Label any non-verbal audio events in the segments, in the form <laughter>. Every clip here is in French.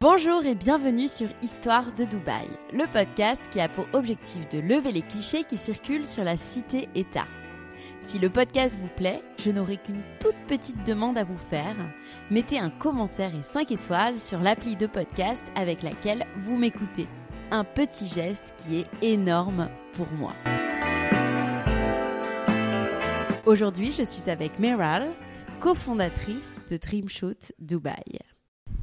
Bonjour et bienvenue sur Histoire de Dubaï, le podcast qui a pour objectif de lever les clichés qui circulent sur la cité-État. Si le podcast vous plaît, je n'aurai qu'une toute petite demande à vous faire. Mettez un commentaire et 5 étoiles sur l'appli de podcast avec laquelle vous m'écoutez. Un petit geste qui est énorme pour moi. Aujourd'hui, je suis avec Meral, cofondatrice de Dreamshoot Dubaï.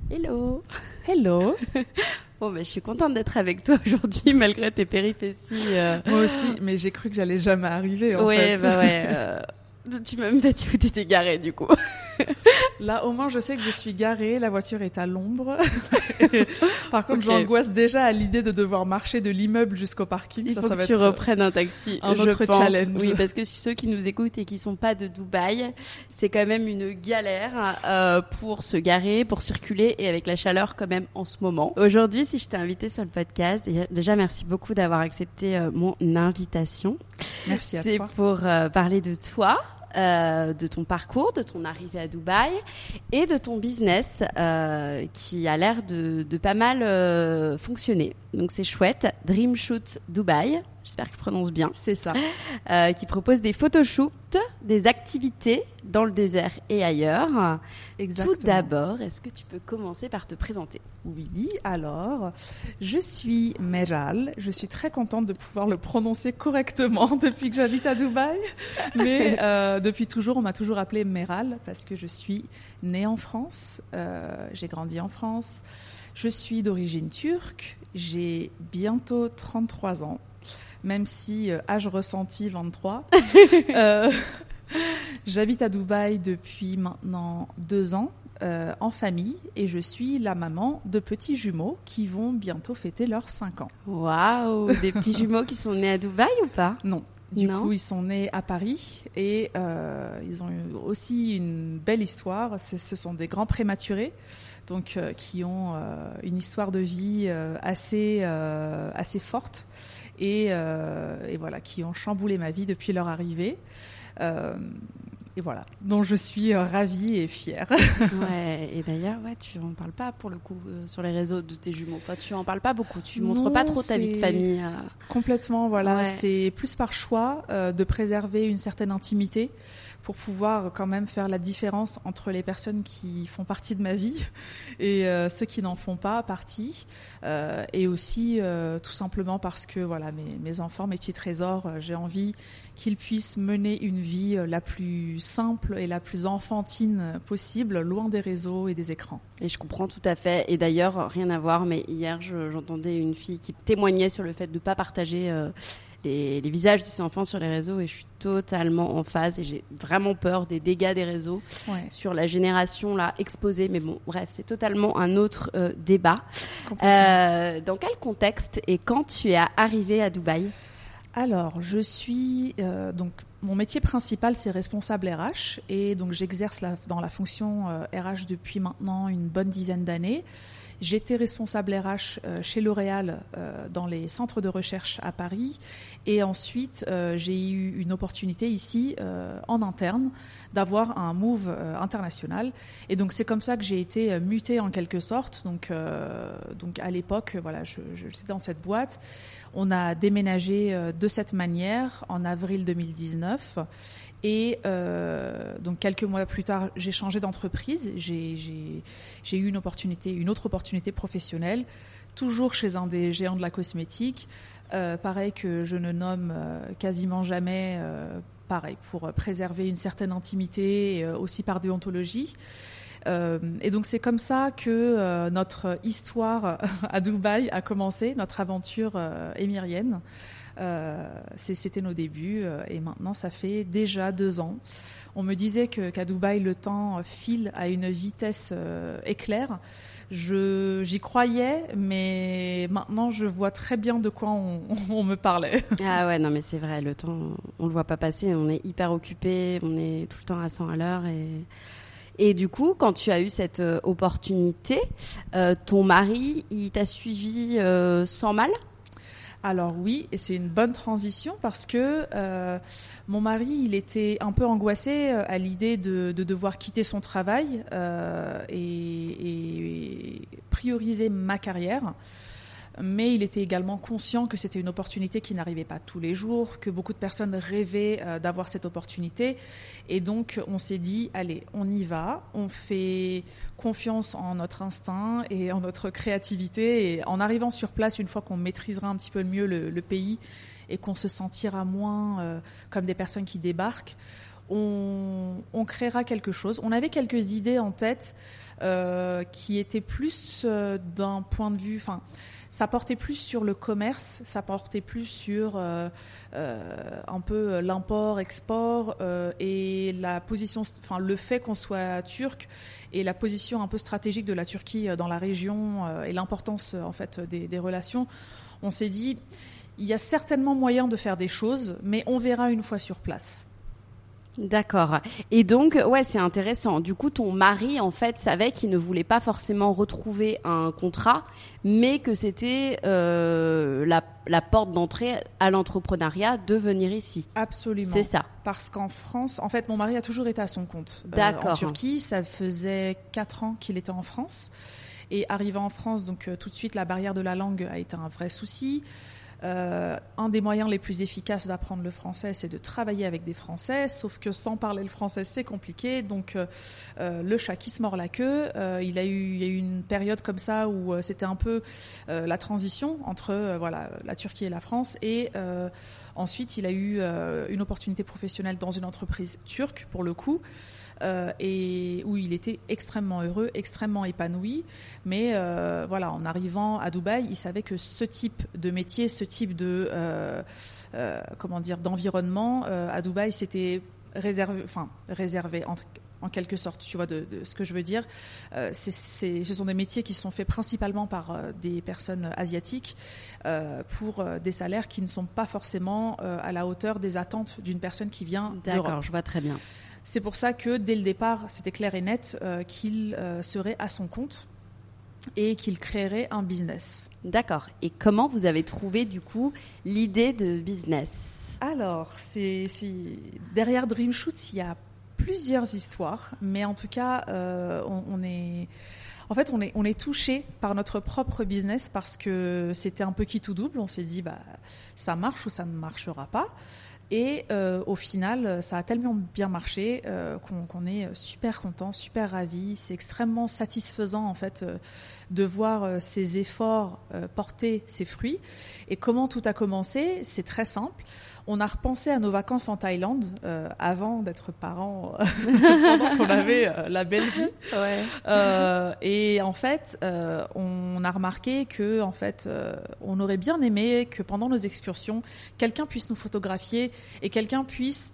Hello Hello <laughs> Bon, ben, je suis contente d'être avec toi aujourd'hui, <laughs> malgré tes péripéties. euh. Moi aussi, mais j'ai cru que j'allais jamais arriver en ouais, fait. bah ouais. <laughs> euh, Tu m'as même pas dit où t'étais garée, du coup. Là, au moins, je sais que je suis garée, la voiture est à l'ombre. <laughs> Par contre, j'angoisse déjà à l'idée de devoir marcher de l'immeuble jusqu'au parking. Il ça, faut ça que va tu être, euh, reprennes un taxi. un je autre pense. challenge. Oui, parce que ceux qui nous écoutent et qui sont pas de Dubaï, c'est quand même une galère euh, pour se garer, pour circuler et avec la chaleur quand même en ce moment. Aujourd'hui, si je t'ai invité sur le podcast, déjà- merci beaucoup d'avoir accepté euh, mon invitation. Merci à C'est toi. pour euh, parler de toi, euh, de ton parcours, de ton arrivée à Dubaï et de ton business euh, qui a l'air de, de pas mal euh, fonctionner. Donc c'est chouette. Dreamshoot Dubaï, j'espère que je prononce bien, C'est ça. <laughs> euh, qui propose des photoshoots, des activités dans le désert et ailleurs. Exactement. Tout d'abord, est-ce que tu peux commencer par te présenter? Oui, alors, je suis Meral. Je suis très contente de pouvoir le prononcer correctement <laughs> depuis que j'habite à Dubaï. Mais euh, depuis toujours, on m'a toujours appelé Meral parce que je suis née en France. euh, j'ai grandi en France. Je suis d'origine turque. J'ai bientôt 33 ans, même si euh, âge ressenti 23. <laughs> Euh, J'habite à Dubaï depuis maintenant deux ans euh, en famille et je suis la maman de petits jumeaux qui vont bientôt fêter leurs 5 ans. Waouh Des petits <laughs> jumeaux qui sont nés à Dubaï ou pas? Non. Du Non. coup, ils sont nés à Paris et euh, ils ont eu aussi une belle histoire. Ce sont des grands prématurés, donc euh, qui ont une histoire de vie assez assez forte et, euh, et voilà, qui ont chamboulé ma vie depuis leur arrivée. Euh, et voilà, dont je suis euh, ravie et fière. Ouais, <laughs> et d'ailleurs, ouais, tu en parles pas pour le coup euh, sur les réseaux de tes jumeaux. Enfin, tu en parles pas beaucoup. Tu montres Non, pas trop ta vie de famille. euh. Complètement, voilà. Ouais. C'est plus par choix de préserver une certaine intimité pour pouvoir quand même faire la différence entre les personnes qui font partie de ma vie <laughs> et euh, ceux qui n'en font pas partie. Euh, et aussi euh, tout simplement parce que voilà, mes, mes enfants, mes petits trésors, j'ai envie qu'ils puissent mener une vie la plus simple et la plus enfantine possible, loin des réseaux et des écrans. Et je comprends tout à fait. Et d'ailleurs, rien à voir, mais hier, je- j'entendais une fille qui témoignait sur le fait de ne pas partager euh, les, les visages de ses enfants sur les réseaux. Et je suis totalement en phase. Et j'ai vraiment peur des dégâts des réseaux Ouais, sur la génération là exposée. Mais bon, bref, c'est totalement un autre euh, débat. Euh, dans quel contexte et quand tu es arrivé à Dubaï? Alors, je suis euh, donc mon métier principal c'est responsable RH et donc j'exerce dans la fonction euh, RH depuis maintenant une bonne dizaine d'années. J'étais responsable RH euh, chez L'Oréal euh, dans les centres de recherche à Paris. Et ensuite euh, j'ai eu une opportunité ici en interne d'avoir un move international. Et donc c'est comme ça que j'ai été mutée en quelque sorte. Donc donc à l'époque voilà je, je dans cette boîte. On a déménagé de cette manière en avril 2019 et euh, donc quelques mois plus tard, j'ai changé d'entreprise. J'ai eu une opportunité, une autre opportunité professionnelle, toujours chez un des géants de la cosmétique, pareil que je ne nomme quasiment jamais, pareil, pour préserver une certaine intimité, aussi par déontologie. et donc c'est comme ça que notre histoire <laughs> à Dubaï a commencé, notre aventure émirienne. C'était nos débuts et maintenant ça fait déjà deux ans. On me disait qu'à Dubaï, le temps file à une vitesse euh, éclair. j'y croyais, mais maintenant je vois très bien de quoi on, <laughs> me parlait. <laughs> Ah ouais, non mais c'est vrai, le temps, on le voit pas passer, on est hyper occupé, on est tout le temps à 100 à l'heure et. Et du coup, quand tu as eu cette euh, opportunité, euh, ton mari, il t'a suivi sans mal? Alors oui, et c'est une bonne transition parce que euh, mon mari, il était un peu angoissé euh, à l'idée de, devoir quitter son travail euh, et, prioriser ma carrière mais il était également conscient que c'était une opportunité qui n'arrivait pas tous les jours, que beaucoup de personnes rêvaient euh, d'avoir cette opportunité. Et donc, on s'est dit, allez, on y va, on fait confiance en notre instinct et en notre créativité. Et en arrivant sur place, une fois qu'on maîtrisera un petit peu mieux le, pays et qu'on se sentira moins euh, comme des personnes qui débarquent, on, créera quelque chose. On avait quelques idées en tête qui étaient plus d'un point de vue, ça portait plus sur le commerce, ça portait plus sur euh, euh, un peu l'import-export euh, et la position, enfin le fait qu'on soit turc et la position un peu stratégique de la Turquie dans la région et l'importance en fait des, des relations. On s'est dit, il y a certainement moyen de faire des choses, mais on verra une fois sur place. D'accord. Et donc, ouais, c'est intéressant. Du coup, ton mari, en fait, savait qu'il ne voulait pas forcément retrouver un contrat, mais que c'était euh, la, porte d'entrée à l'entrepreneuriat de venir ici. Absolument. C'est ça. Parce qu'en France, en fait, mon mari a toujours été à son compte. Euh, D'accord. en Turquie, ça faisait quatre ans qu'il était en France. Et arrivant en France, donc euh, tout de suite, la barrière de la langue a été un vrai souci. Euh, un des moyens les plus efficaces d'apprendre le français, c'est de travailler avec des Français, sauf que sans parler le français, c'est compliqué. Donc, euh, euh, le chat qui se mord la queue, il, a eu, il y a eu une période comme ça où c'était un peu la transition entre voilà, la Turquie et la France. Et ensuite, il a eu une opportunité professionnelle dans une entreprise turque, pour le coup. Euh, et où il était extrêmement heureux, extrêmement épanoui. Mais euh, voilà, en arrivant à Dubaï, il savait que ce type de métier, ce type de euh, comment dire d'environnement à Dubaï, c'était réservé, enfin réservé en, quelque sorte, tu vois, de, ce que je veux dire. ce sont des métiers qui sont faits principalement par des personnes asiatiques pour des salaires qui ne sont pas forcément à la hauteur des attentes d'une personne qui vient D'accord, je vois très bien. C'est pour ça que dès le départ, c'était clair et net euh, qu'il euh, serait à son compte et qu'il créerait un business. D'accord. Et comment vous avez trouvé du coup l'idée de business? Alors, c'est derrière Dreamshoot, il y a plusieurs histoires, mais en tout cas, euh, on, est en fait, on est, on est touché par notre propre business parce que c'était un peu qui tout double. On s'est dit, bah, ça marche ou ça ne marchera pas. Et euh, au final, ça a tellement bien marché euh, qu'on est super content, super ravi. C'est extrêmement satisfaisant en fait euh, de voir ces efforts porter ses fruits. Et comment tout a commencé C'est très simple on a repensé à nos vacances en Thaïlande euh, avant d'être parents, euh, <laughs> pendant qu'on avait euh, la belle vie. et en fait, on a remarqué que en fait, on aurait bien aimé que pendant nos excursions, quelqu'un puisse nous photographier et quelqu'un puisse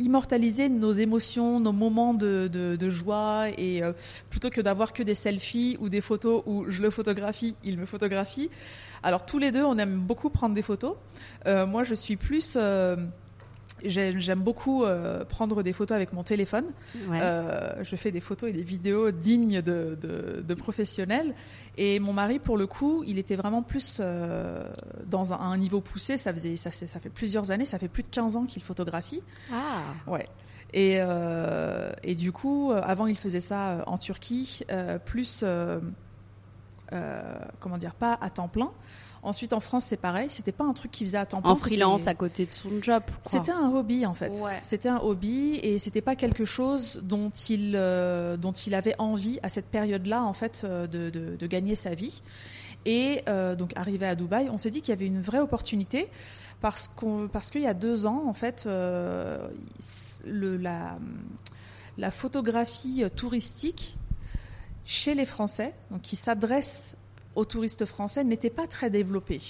immortaliser nos émotions, nos moments de, joie et plutôt que d'avoir que des selfies ou des photos où je le photographie, il me photographie, alors tous les deux, on aime beaucoup prendre des photos. Euh, moi, je suis plus euh, J'aime beaucoup euh, prendre des photos avec mon téléphone. je fais des photos et des vidéos dignes de, professionnels. Et mon mari, pour le coup, il était vraiment plus dans un, niveau poussé. Ça, faisait, ça, ça, fait plusieurs années, ça fait plus de 15 ans qu'il photographie. Ah Ouais. Et, et du coup, avant, il faisait ça en Turquie, plus euh, comment dire, pas à temps plein. Ensuite, en France, c'est pareil. C'était pas un truc qu'il faisait à temps plein. En freelance à côté de son job. C'était un hobby en fait. C'était un hobby et c'était pas quelque chose dont il euh, dont il avait envie à cette période-là en fait euh, de, de, de, gagner sa vie. Et donc arrivé à Dubaï, on s'est dit qu'il y avait une vraie opportunité parce qu'on parce qu'il y a deux ans en fait le, la la photographie touristique chez les Français, donc qui s'adresse aux touristes français, n'était pas très développée.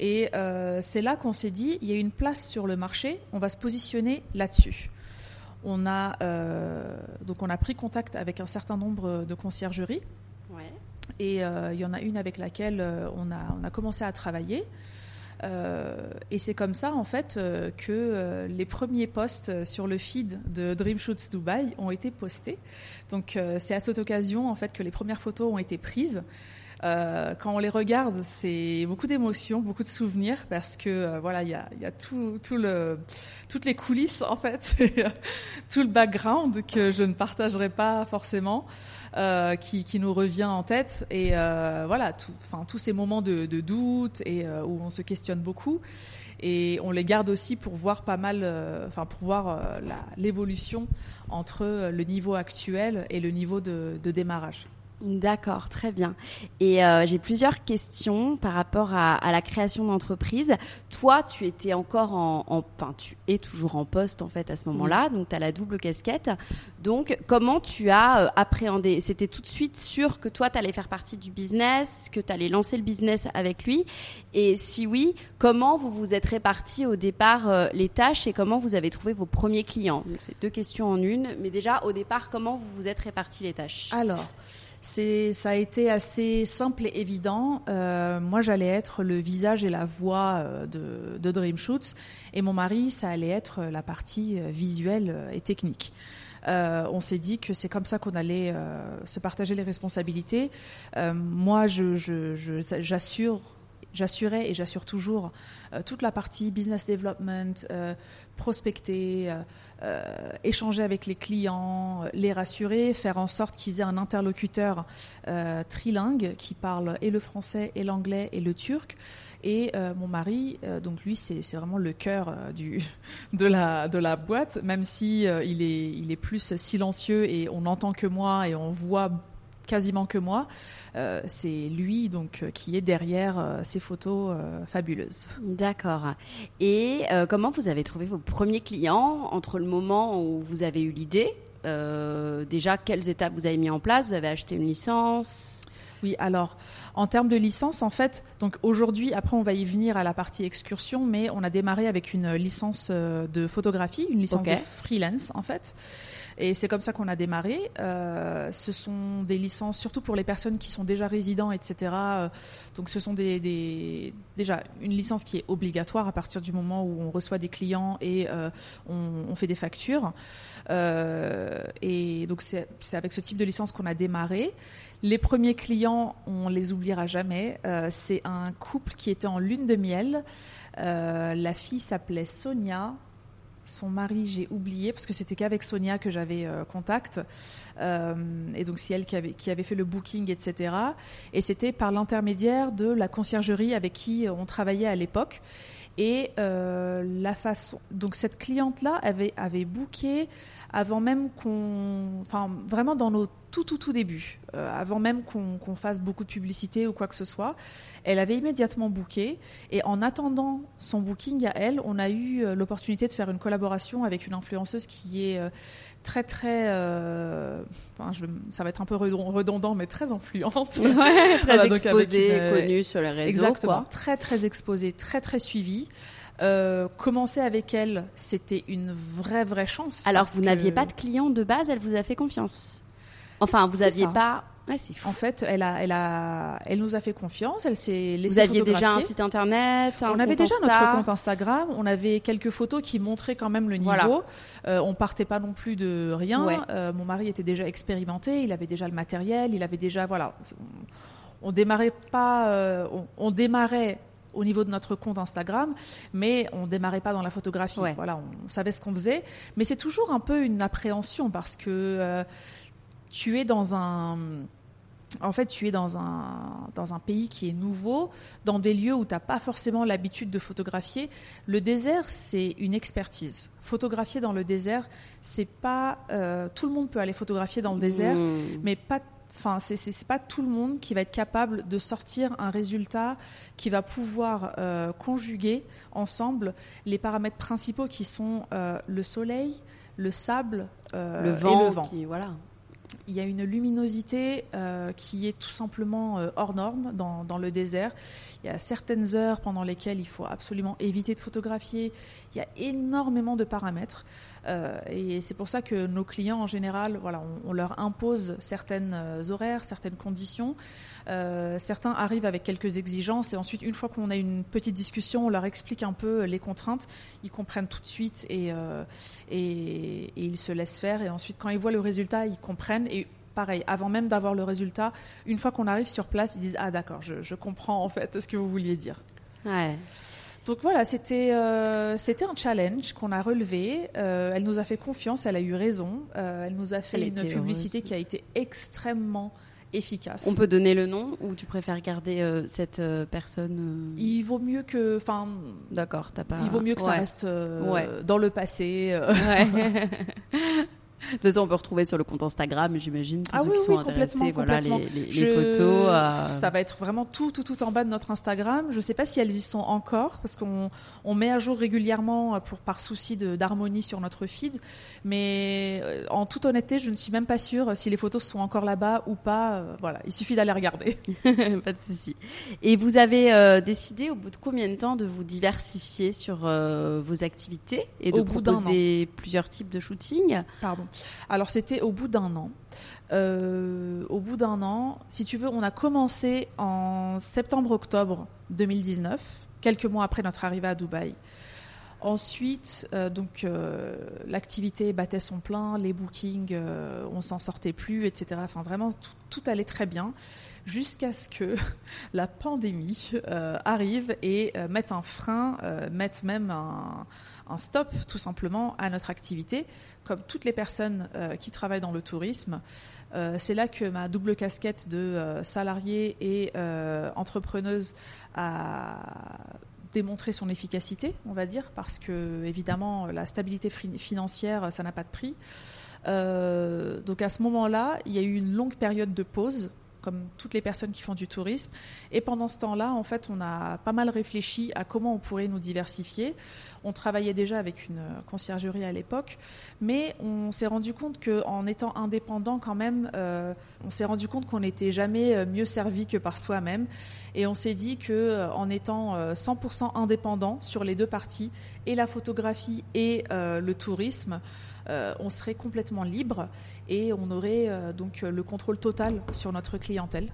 Et euh, c'est là qu'on s'est dit, il y a une place sur le marché, on va se positionner là-dessus. On a euh, donc on a pris contact avec un certain nombre de conciergeries. Et euh, il y en a une avec laquelle on a, on a commencé à travailler. et c'est comme ça en fait que les premiers posts sur le feed de Dream Shoots Dubaï ont été postés. Donc c'est à cette occasion en fait que les premières photos ont été prises. Euh, quand on les regarde, c'est beaucoup d'émotions, beaucoup de souvenirs, parce que euh, voilà, il y a, y a tout, tout le, toutes les coulisses en fait, <laughs> tout le background que je ne partagerai pas forcément, euh, qui, qui, nous revient en tête, et euh, voilà, enfin tous ces moments de, de doute et euh, où on se questionne beaucoup. Et on les garde aussi pour voir pas mal, enfin pour voir l'évolution entre le niveau actuel et le niveau de, de démarrage. D'accord, très bien. Et euh, j'ai plusieurs questions par rapport à, la création d'entreprise. Toi, tu étais encore en, enfin, tu es toujours en poste en fait à ce moment-là, donc tu as la double casquette. Donc, comment tu as euh, appréhendé? C'était tout de suite sûr que toi, tu allais faire partie du business, que tu allais lancer le business avec lui? Et si oui, comment vous vous êtes répartis au départ euh, les tâches et comment vous avez trouvé vos premiers clients? C'est deux questions en une, mais déjà au départ, comment vous vous êtes répartis les tâches? Alors c'est ça a été assez simple et évident. Euh, moi, j'allais être le visage et la voix euh, de, de et mon mari, ça allait être la partie euh, visuelle et technique. Euh, on s'est dit que c'est comme ça qu'on allait euh, se partager les responsabilités. Euh, moi, j'assure j'assurais et j'assure toujours euh, toute la partie business development, euh, prospecter, euh, échanger avec les clients, les rassurer, faire en sorte qu'ils aient un interlocuteur trilingue qui parle et le français et l'anglais et le turc. Et mon mari, donc lui, c'est vraiment le cœur du <laughs> de la de la boîte, même si il est il est plus silencieux et on n'entend que moi et on voit quasiment que moi. Euh, c'est lui donc euh, qui est derrière euh, ces photos fabuleuses. D'accord. Et comment vous avez trouvé vos premiers clients entre le moment où vous avez eu l'idée Déjà, quelles étapes vous avez mis en place? Vous avez acheté une licence? Oui, alors en termes de licence, en fait, donc aujourd'hui, après on va y venir à la partie excursion, mais on a démarré avec une licence de photographie, une licence de freelance en fait. Et c'est comme ça qu'on a démarré. Euh, ce sont des licences, surtout pour les personnes qui sont déjà résidents, etc. Euh, donc ce sont déjà une licence qui est obligatoire à partir du moment où on reçoit des clients et euh, on, fait des factures. Et donc c'est avec ce type de licence qu'on a démarré. Les premiers clients, on les oubliera jamais. C'est un couple qui était en lune de miel. La fille s'appelait Sonia son mari, j'ai oublié parce que c'était qu'avec Sonia que j'avais euh, contact. Euh, et donc c'est elle qui avait, qui avait fait le booking, etc. Et c'était par l'intermédiaire de la conciergerie avec qui on travaillait à l'époque. Et euh, la façon, donc cette cliente-là avait avait booké avant même qu'on, enfin vraiment dans nos tout tout tout débuts, euh, avant même qu'on fasse beaucoup de publicité ou quoi que ce soit, elle avait immédiatement booké et en attendant son booking à elle, on a eu euh, l'opportunité de faire une collaboration avec une influenceuse qui est euh, très très, enfin, je, ça va être un peu redondant mais très influente, ouais, très <laughs> exposée, connue sur les réseaux, exactement, très très exposée, très très suivie. Euh, commencer avec elle, c'était une vraie, vraie chance. Alors, vous n'aviez pas de client de base, elle vous a fait confiance? Enfin, vous n'aviez pas. Ouais, en fait, elle a, elle a, elle nous a fait confiance. Elle s'est laissée Vous aviez déjà un site internet. on avait déjà notre compte Instagram. On avait quelques photos qui montraient quand même le niveau. Euh, on partait pas non plus de rien. Euh, mon mari était déjà expérimenté. Il avait déjà le matériel. Il avait déjà, voilà. On, démarrait pas. Euh, on, démarrait au niveau de notre compte Instagram, mais on démarrait pas dans la photographie. Voilà, on savait ce qu'on faisait, mais c'est toujours un peu une appréhension parce que euh, tu es dans un en fait, tu es dans un, dans un pays qui est nouveau, dans des lieux où tu n'as pas forcément l'habitude de photographier. Le désert, c'est une expertise. Photographier dans le désert, c'est pas. Euh, tout le monde peut aller photographier dans le désert, mmh. mais pas Enfin, c'est pas tout le monde qui va être capable de sortir un résultat qui va pouvoir euh, conjuguer ensemble les paramètres principaux qui sont euh, le soleil, le sable euh, le vent, et le vent. qui- voilà. Il y a une luminosité euh, qui est tout simplement euh, hors norme dans, dans le désert. Il y a certaines heures pendant lesquelles il faut absolument éviter de photographier. Il y a énormément de paramètres. Euh, et c'est pour ça que nos clients, en général, voilà, on, leur impose certaines euh, horaires, certaines conditions. Euh, certains arrivent avec quelques exigences et ensuite, une fois qu'on a une petite discussion, on leur explique un peu les contraintes. Ils comprennent tout de suite et ils se laissent faire. Et ensuite, quand ils voient le résultat, ils comprennent. Et pareil, avant même d'avoir le résultat, une fois qu'on arrive sur place, ils disent Ah, d'accord, je, je comprends en fait ce que vous vouliez dire. Ouais. Donc voilà, c'était euh, c'était un challenge qu'on a relevé. Euh, elle nous a fait confiance, elle a eu raison. Euh, elle nous a fait Elle une publicité heureuse. qui a été extrêmement efficace. On peut donner le nom ou tu préfères garder cette personne Il vaut mieux que, enfin, D'accord, t'as pas. il vaut mieux que ça reste Ouais. dans le passé. Ouais. <laughs> <laughs> De toute façon, on peut retrouver sur le compte Instagram, j'imagine, pour Ah ceux oui, qui sont oui, intéressés. complètement, Voilà, les, complètement. les- les Je- photos. euh, Ça va être vraiment tout, tout, tout en bas de notre Instagram. Je ne sais pas si elles y sont encore, parce qu'on on met à jour régulièrement euh, pour, par souci de- d'harmonie sur notre feed. Mais euh, en toute honnêteté, je ne suis même pas sûre si les photos sont encore là-bas ou pas. Voilà, il suffit d'aller regarder. <laughs> pas de souci. Et vous avez euh, décidé, au bout de combien de temps, de vous diversifier sur euh, vos activités et de Au d'un proposer plusieurs types de shooting Pardon. Alors c'était au bout d'un an. Euh, au bout d'un an, si tu veux, on a commencé en septembre-octobre 2019, quelques mois après notre arrivée à Dubaï. Ensuite, euh, donc euh, l'activité battait son plein, les bookings, euh, on s'en sortait plus, etc. Enfin, vraiment, tout, allait très bien, jusqu'à ce que <laughs> la pandémie euh, arrive et mette un frein, mette même un, un stop, tout simplement, à notre activité. Comme toutes les personnes qui travaillent dans le tourisme, c'est là que ma double casquette de salariée et entrepreneuse a démontré son efficacité, on va dire, parce que évidemment la stabilité financière, ça n'a pas de prix. Euh, donc à ce moment-là, il y a eu une longue période de pause, comme toutes les personnes qui font du tourisme. Et pendant ce temps-là, en fait, on a pas mal réfléchi à comment on pourrait nous diversifier. On travaillait déjà avec une conciergerie à l'époque, mais on s'est rendu compte qu'en étant indépendant quand même, euh, on s'est rendu compte qu'on n'était jamais euh, mieux servi que par soi-même. Et on s'est dit que euh, en étant euh, 100% indépendant sur les deux parties, et la photographie et le tourisme, euh, on serait complètement libre et on aurait euh, donc euh, le contrôle total sur notre clientèle.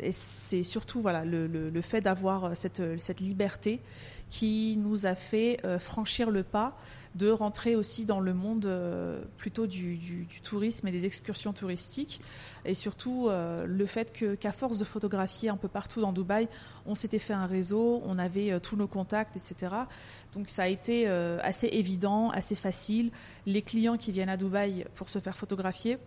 Et c'est surtout le, fait d'avoir cette, liberté qui nous a fait franchir le pas de rentrer aussi dans le monde euh, plutôt du, tourisme et des excursions touristiques et surtout euh, le fait qu'à force de photographier un peu partout dans Dubaï, on s'était fait un réseau, on avait euh, tous nos contacts, etc. Donc ça a été assez évident, assez facile. Les clients qui viennent à Dubaï pour se faire photographier,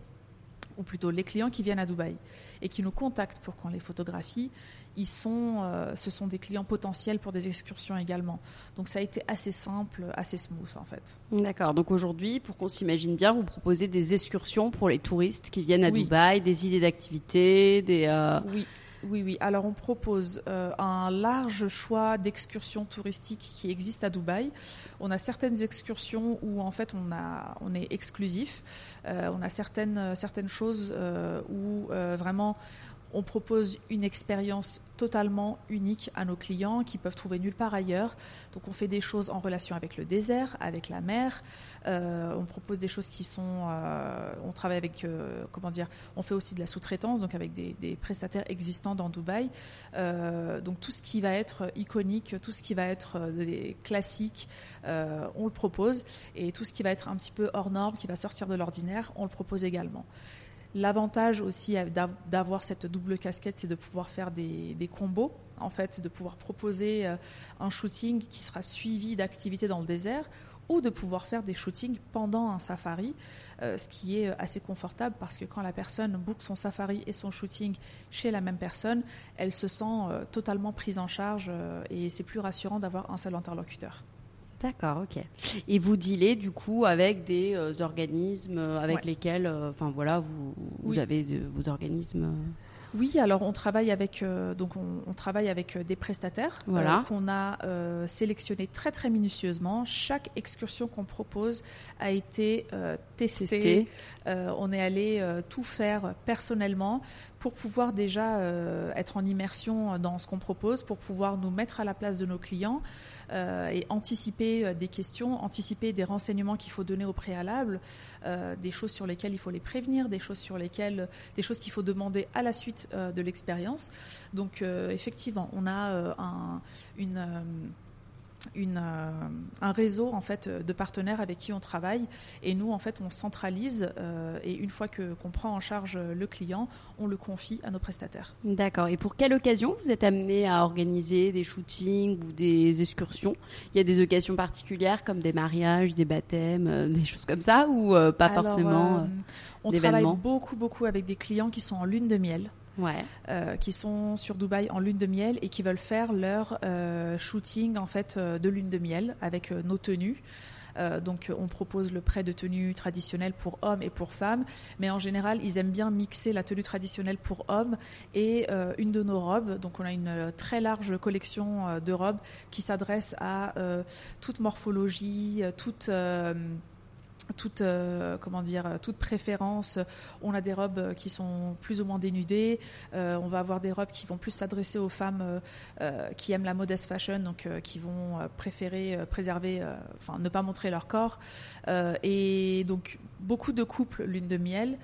ou plutôt les clients qui viennent à Dubaï et qui nous contactent pour qu'on les photographie, ils sont, euh, ce sont des clients potentiels pour des excursions également. Donc ça a été assez simple, assez smooth en fait. D'accord. Donc aujourd'hui, pour qu'on s'imagine bien, vous proposez des excursions pour les touristes qui viennent à Oui. Dubaï, des idées d'activités, des. euh, Oui. Oui, oui. Alors, on propose euh, un large choix d'excursions touristiques qui existent à Dubaï. On a certaines excursions où, en fait, on, a, on est exclusif. Euh, on a certaines, choses euh, où vraiment on propose une expérience totalement unique à nos clients qui peuvent trouver nulle part ailleurs. Donc on fait des choses en relation avec le désert, avec la mer. Euh, on propose des choses qui sont, euh, on travaille avec, euh, comment dire, on fait aussi de la sous-traitance, donc avec des, des prestataires existants dans Dubaï. Donc tout ce qui va être iconique, tout ce qui va être des classiques, on le propose. Et tout ce qui va être un petit peu hors norme, qui va sortir de l'ordinaire, on le propose également. L'avantage aussi d'av- d'avoir cette double casquette, c'est de pouvoir faire des, combos, en fait, de pouvoir proposer euh, un shooting qui sera suivi d'activités dans le désert ou de pouvoir faire des shootings pendant un safari, euh, ce qui est assez confortable parce que quand la personne book son safari et son shooting chez la même personne, elle se sent euh, totalement prise en charge euh, et c'est plus rassurant d'avoir un seul interlocuteur. D'accord, ok. Et vous dealez du coup avec des organismes avec lesquels, enfin voilà, vous, vous avez de, vos organismes. Oui, alors on travaille avec euh, donc on, travaille avec euh, des prestataires euh, voilà. qu'on a sélectionnés très très minutieusement. Chaque excursion qu'on propose a été testée. on est allé tout faire personnellement pour pouvoir déjà être en immersion dans ce qu'on propose, pour pouvoir nous mettre à la place de nos clients et anticiper des questions, anticiper des renseignements qu'il faut donner au préalable, des choses sur lesquelles il faut les prévenir, des choses sur lesquelles des choses qu'il faut demander à la suite euh, de l'expérience. Donc euh, effectivement, on a euh, un, une une, un réseau en fait de partenaires avec qui on travaille. Et nous en fait on centralise et une fois que qu'on prend en charge le client on le confie à nos prestataires. D'accord. Et pour quelle occasion vous êtes amené à organiser des shootings ou des excursions? Il y a des occasions particulières comme des mariages, des baptêmes, des choses comme ça ou pas forcément On travaille beaucoup beaucoup avec des clients qui sont en lune de miel euh, qui sont sur Dubaï en lune de miel et qui veulent faire leur euh, shooting en fait euh, de lune de miel avec nos tenues. Donc on propose le prêt de tenues traditionnelles pour hommes et pour femmes, mais en général ils aiment bien mixer la tenue traditionnelle pour hommes et une de nos robes. Donc on a une très large collection de robes qui s'adresse à toute morphologie, toute toute euh, comment dire toute préférence on a des robes qui sont plus ou moins dénudées. Euh, on va avoir des robes qui vont plus s'adresser aux femmes euh, qui aiment la modest fashion donc qui vont préférer préserver enfin ne pas montrer leur corps. Et donc beaucoup de couples lune de miel.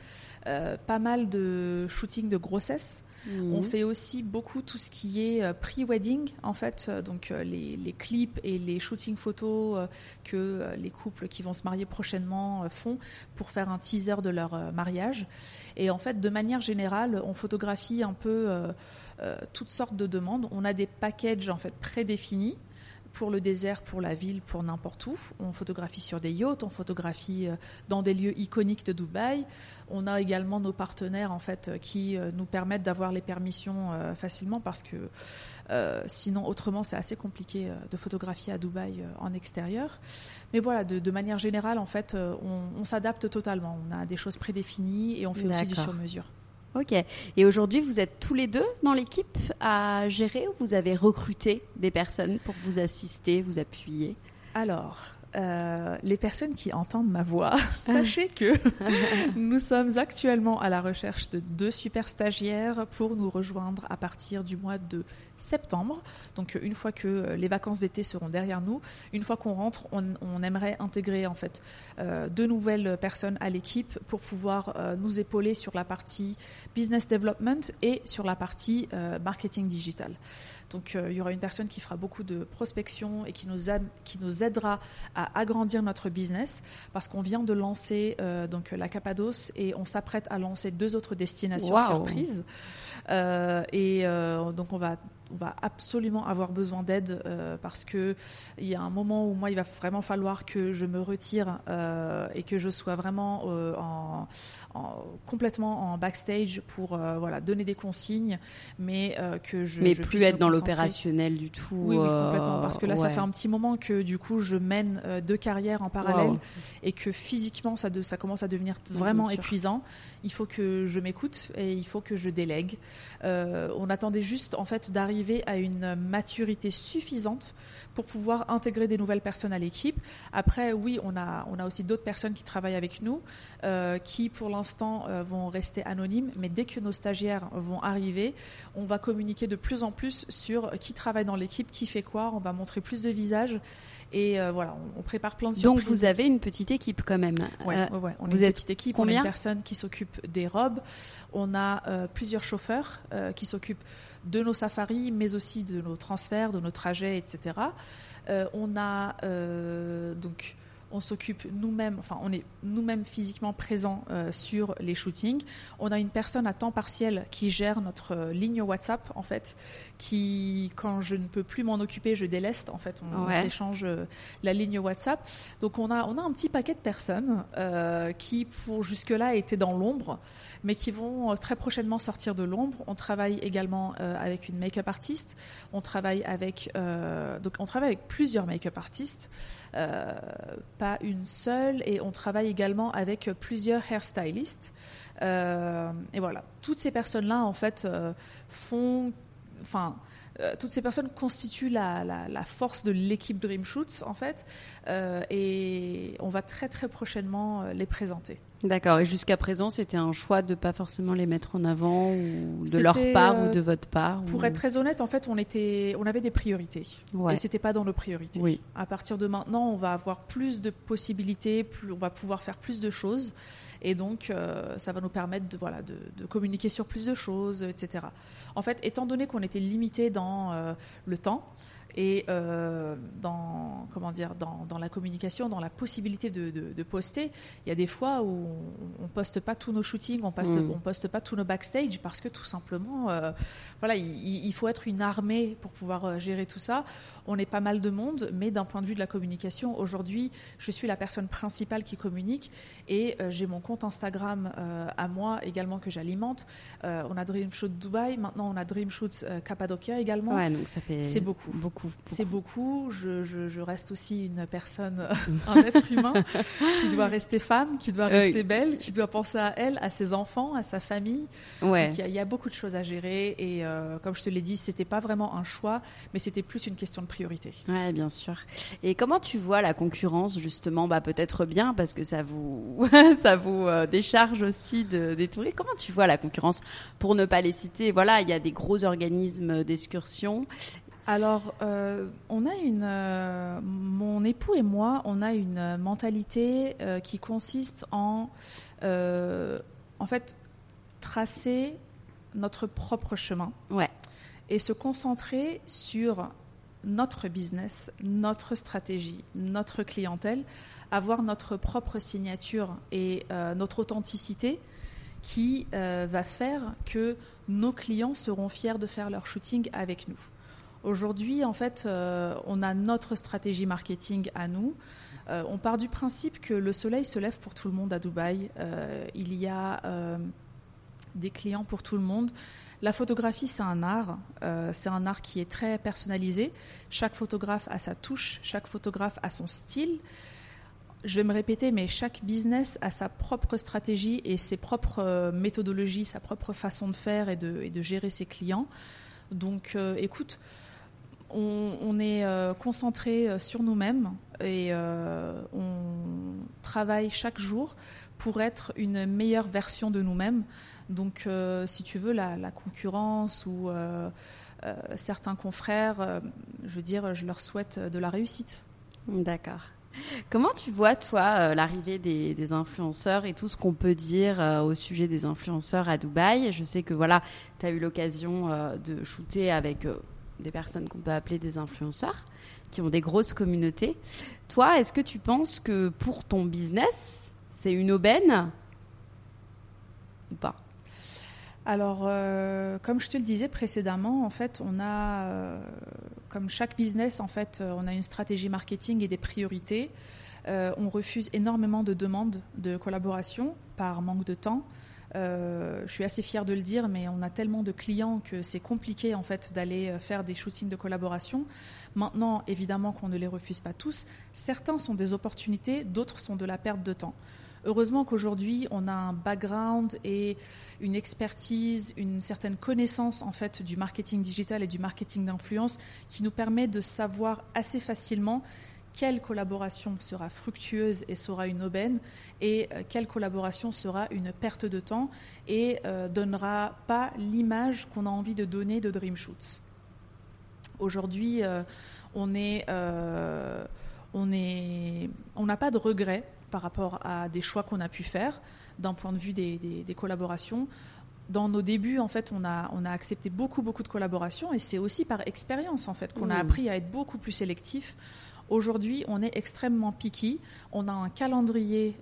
Pas mal de shooting de grossesse on mhm. fait aussi beaucoup tout ce qui est euh, pre-wedding, en fait, euh, donc euh, les, clips et les shootings photos que les couples qui vont se marier prochainement font pour faire un teaser de leur mariage. Et en fait, de manière générale, on photographie un peu toutes sortes de demandes. On a des packages en fait prédéfinis pour le désert, pour la ville, pour n'importe où. On photographie sur des yachts, on photographie euh, dans des lieux iconiques de Dubaï. On a également nos partenaires en fait euh, qui euh, nous permettent d'avoir les permissions facilement parce que sinon autrement c'est assez compliqué de photographier à Dubaï en extérieur. Mais voilà, de, manière générale en fait on, on s'adapte totalement. On a des choses prédéfinies et on fait aussi du sur-mesure. Ok. Et aujourd'hui, vous êtes tous les deux dans l'équipe à gérer ou vous avez recruté des personnes pour vous assister, vous appuyer? Alors, euh, les personnes qui entendent ma voix, <laughs> sachez que <laughs> nous sommes actuellement à la recherche de deux super stagiaires pour nous rejoindre à partir du mois de septembre. Donc une fois que les vacances d'été seront derrière nous, une fois qu'on rentre, on, aimerait intégrer en fait euh, deux nouvelles personnes à l'équipe pour pouvoir euh, nous épauler sur la partie business development et sur la partie marketing digital. Donc il y aura une personne qui fera beaucoup de prospection et qui nous, qui nous aidera à agrandir notre business parce qu'on vient de lancer euh, donc la Cappadoce et on s'apprête à lancer deux autres destinations surprises. Euh, et euh, donc on va on va absolument avoir besoin d'aide euh, parce que il y a un moment où moi il va vraiment falloir que je me retire euh, et que je sois vraiment euh, en, en, complètement en backstage pour voilà donner des consignes, mais que je mais je plus être dans l'opérationnel du tout. Oui, oui complètement parce que là ouais. ça fait un petit moment que du coup je mène deux carrières en parallèle wow. et que physiquement ça de, ça commence à devenir vraiment épuisant. Il faut que je m'écoute et il faut que je délègue. on attendait juste en fait d'arriver à une maturité suffisante pour pouvoir intégrer des nouvelles personnes à l'équipe. Après, oui, on a, on a aussi d'autres personnes qui travaillent avec nous, euh, qui pour l'instant euh, vont rester anonymes, mais dès que nos stagiaires vont arriver, on va communiquer de plus en plus sur qui travaille dans l'équipe, qui fait quoi, on va montrer plus de visages et euh, voilà, on, on, prépare plein de surprises. Donc vous avez une petite équipe quand même. Ouais, ouais. On vous est une petite équipe. Combien on a une personne qui s'occupe des robes. On a plusieurs chauffeurs qui s'occupent de nos safaris, mais aussi de nos transferts, de nos trajets, etc. Euh, on a donc on s'occupe nous-mêmes, enfin on est nous-mêmes physiquement présents euh, sur les shootings. On a une personne à temps partiel qui gère notre euh, ligne WhatsApp en fait, qui quand je ne peux plus m'en occuper, je déleste en fait, on, Ouais. s'échange euh, la ligne WhatsApp. Donc on a on a un petit paquet de personnes qui pour jusque-là étaient dans l'ombre, mais qui vont très prochainement sortir de l'ombre. On travaille également avec une make-up artiste. On travaille avec donc on travaille avec plusieurs make-up artistes, pas une seule, et on travaille également avec plusieurs hairstylistes. Euh, et voilà, toutes ces personnes-là en fait euh, font, enfin. euh, toutes ces personnes constituent la, la- la force de l'équipe Dream Shoots en fait, et on va très très prochainement euh, les présenter. D'accord. Et jusqu'à présent, c'était un choix de pas forcément les mettre en avant ou de leur part euh, ou de votre part. Pour ou- être très honnête, en fait, on était, on avait des priorités, Ouais. et c'était pas dans nos priorités. Oui. À partir de maintenant, on va avoir plus de possibilités, plus, on va pouvoir faire plus de choses, et donc euh, ça va nous permettre de, voilà, de, de communiquer sur plus de choses, etc. En fait, étant donné qu'on était limité dans euh, le temps et euh, dans comment dire dans, dans la communication, dans la possibilité de, de- de poster, il y a des fois où on, on poste pas tous nos shootings, on poste, Mm. on poste pas tous nos backstage parce que tout simplement, euh, voilà, il, il faut être une armée pour pouvoir euh, gérer tout ça. On est pas mal de monde, mais d'un point de vue de la communication, aujourd'hui, je suis la personne principale qui communique et euh, j'ai mon compte Instagram à moi également que j'alimente. On a Dream Shoot Dubaï, maintenant on a Dream Shoot Cappadocia également. Ouais, donc ça fait. C'est beaucoup. Beaucoup. C'est beaucoup. Je, je- je reste aussi une personne, <laughs> un être humain qui doit rester femme, qui doit Oui. rester belle, qui doit penser à elle, à ses enfants, à sa famille. Ouais. Donc, Il y, a- il y a beaucoup de choses à gérer et euh, comme je te l'ai dit, c'était pas vraiment un choix, mais c'était plus une question de priorité. Ouais, bien sûr. Et comment tu vois la concurrence justement? Bah peut-être bien parce que ça vous <laughs> ça vous euh, décharge aussi de, des touristes. Comment tu vois la concurrence? Pour ne pas les citer, voilà, il y a des gros organismes d'excursion. Alors, euh, on a une, euh, mon époux et moi, on a une mentalité euh, qui consiste en, en fait, tracer notre propre chemin Ouais. et se concentrer sur notre business, notre stratégie, notre clientèle, avoir notre propre signature et notre authenticité qui va faire que nos clients seront fiers de faire leur shooting avec nous. Aujourd'hui, en fait, euh, on a notre stratégie marketing à nous. Euh, on part du principe que le soleil se lève pour tout le monde à Dubaï. Euh, il y a des clients pour tout le monde. La photographie, c'est un art. C'est un art qui est très personnalisé. Chaque photographe a sa touche, chaque photographe a son style. Je vais me répéter, mais chaque business a sa propre stratégie et ses propres méthodologies, sa propre façon de faire et de, et de gérer ses clients. Donc, écoute, on, est euh, concentré euh, sur nous-mêmes et euh, on travaille chaque jour pour être une meilleure version de nous-mêmes. Donc, si tu veux, la, concurrence ou certains confrères, je veux dire, je leur souhaite de la réussite. D'accord. Comment tu vois, toi, l'arrivée des, influenceurs et tout ce qu'on peut dire au sujet des influenceurs à Dubaï? Je sais que voilà, tu as eu l'occasion de shooter avec des personnes qu'on peut appeler des influenceurs, qui ont des grosses communautés. Toi, est-ce que tu penses que pour ton business, c'est une aubaine ou pas? Alors, euh, comme je te le disais précédemment, en fait, on a, euh, comme chaque business, en fait, euh, on a une stratégie marketing et des priorités. On refuse énormément de demandes de collaboration par manque de temps. Euh, je suis assez fière de le dire, mais on a tellement de clients que c'est compliqué en fait d'aller euh, faire des shootings de collaboration. Maintenant, évidemment qu'on ne les refuse pas tous. Certains sont des opportunités, d'autres sont de la perte de temps. Heureusement qu'aujourd'hui, on a un background et une expertise, une certaine connaissance en fait du marketing digital et du marketing d'influence qui nous permet de savoir assez facilement quelle collaboration sera fructueuse et sera une aubaine et euh, quelle collaboration sera une perte de temps et euh, donnera pas l'image qu'on a envie de donner de Dream Shoots. Aujourd'hui, euh, on est, euh, on est, on n'a pas de regrets par rapport à des choix qu'on a pu faire d'un point de vue des, des- des collaborations. Dans nos débuts, en fait, on a, on a accepté beaucoup, beaucoup de collaborations et c'est aussi par expérience, en fait, qu'on a Mmh. appris à être beaucoup plus sélectif. Aujourd'hui, on est extrêmement picky. On a un calendrier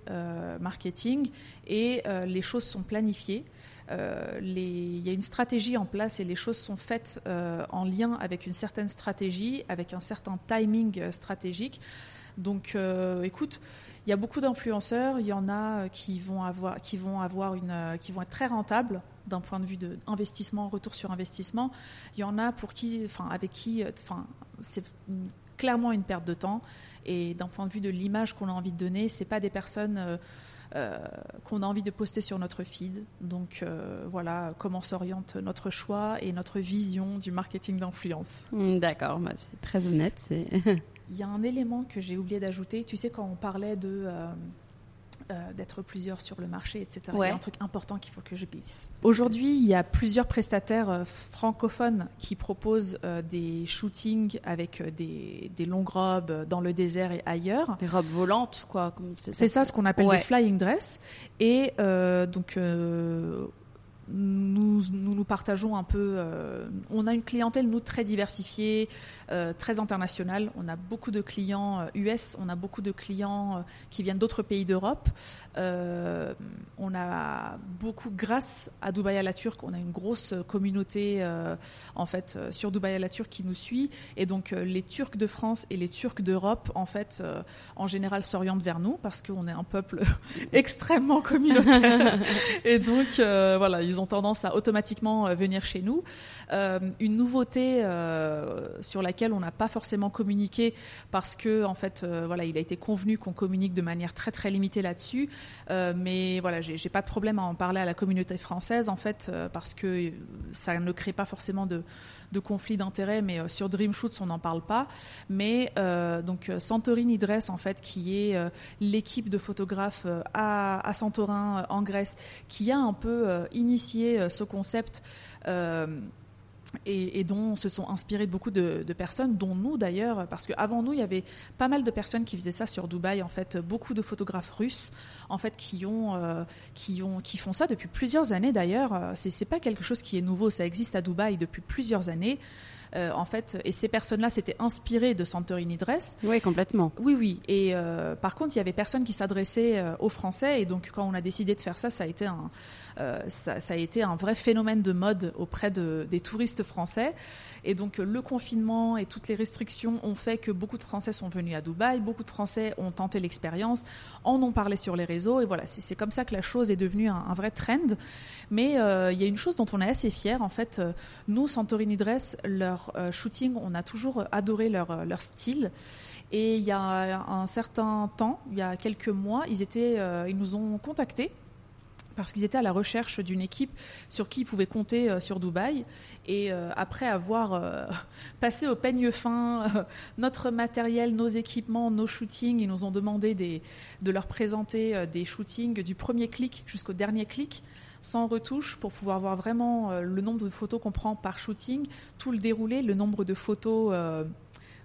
marketing et les choses sont planifiées. il y a une stratégie en place et les choses sont faites en lien avec une certaine stratégie, avec un certain timing stratégique. Donc, écoute, il y a beaucoup d'influenceurs, il y en a qui vont avoir, qui vont avoir une, qui vont être très rentables d'un point de vue d'investissement, retour sur investissement. Il y en a pour qui, enfin, avec qui, enfin, c'est clairement une perte de temps. Et d'un point de vue de l'image qu'on a envie de donner, c'est pas des personnes euh, euh, qu'on a envie de poster sur notre feed. Donc euh, voilà comment s'oriente notre choix et notre vision du marketing d'influence. Hmm, d'accord, bah, c'est très honnête. <laughs> Il y a un élément que j'ai oublié d'ajouter. Tu sais, quand on parlait de. Euh, euh, d'être plusieurs sur le marché, etc. Il y a un truc important qu'il faut que je glisse. Aujourd'hui, il y a plusieurs prestataires euh, francophones qui proposent des shootings avec des, des, longues robes dans le désert et ailleurs. Des robes volantes, quoi. C'est ça, ce qu'on appelle des flying dress. Et donc, nous, nous, partageons un peu. Euh, on a une clientèle, nous, très diversifiée, euh, très internationale. On a beaucoup de clients US, euh, on a beaucoup de clients qui viennent d'autres pays d'Europe. on a beaucoup, grâce à Dubaï à la Turque, on a une grosse communauté, en fait, sur Dubaï à la Turque qui nous suit. Et donc, les Turcs de France et les Turcs d'Europe, en fait, en général, s'orientent vers nous parce qu'on est un peuple <laughs> extrêmement communautaire. <laughs> et donc, voilà, ils ont tendance à automatiquement euh, venir chez nous. Euh, une nouveauté euh, sur laquelle on n'a pas forcément communiqué parce que en fait, voilà, il a été convenu qu'on communique de manière très très limitée là-dessus. mais voilà, j'ai pas de problème à en parler à la communauté française en fait parce que ça ne crée pas forcément de de conflits d'intérêts, mais sur Dream Shoots, on n'en parle pas. Mais donc Santorini Dress, en fait, qui est l'équipe de photographes à, Santorin, en Grèce, qui a un peu initié euh, ce concept. Euh, et, dont se sont inspirés beaucoup de, personnes, dont nous d'ailleurs, parce qu'avant nous, il y avait pas mal de personnes qui faisaient ça sur Dubaï, en fait, beaucoup de photographes russes, en fait, qui ont, euh, qui ont, qui font ça depuis plusieurs années d'ailleurs. C'est, c'est pas quelque chose qui est nouveau, ça existe à Dubaï depuis plusieurs années. Euh, en fait, et ces personnes-là s'étaient inspirées de Santorini Dress. Oui, complètement. Oui, oui. Et euh, par contre, il y avait personne qui s'adressait euh, aux Français, et donc quand on a décidé de faire ça, ça a été un, ça, a été un vrai phénomène de mode auprès de, des touristes français. Et donc le confinement et toutes les restrictions ont fait que beaucoup de Français sont venus à Dubaï, beaucoup de Français ont tenté l'expérience, en ont parlé sur les réseaux, et voilà, c'est comme ça que la chose est devenue un, un vrai trend. Mais il y a une chose dont on est assez fier, en fait, nous, Santorini Dress, leur euh, shooting, on a toujours adoré leur, euh, leur style. Et il y a un certain temps, il y a quelques mois, ils, étaient, euh, ils nous ont contactés parce qu'ils étaient à la recherche d'une équipe sur qui ils pouvaient compter sur Dubaï. Et après avoir <laughs> passé au peigne fin notre matériel, nos équipements, nos shootings, ils nous ont demandé de leur présenter des shootings du premier clic jusqu'au dernier clic sans retouche pour pouvoir voir vraiment euh, le nombre de photos qu'on prend par shooting, tout le déroulé, le nombre de photos euh,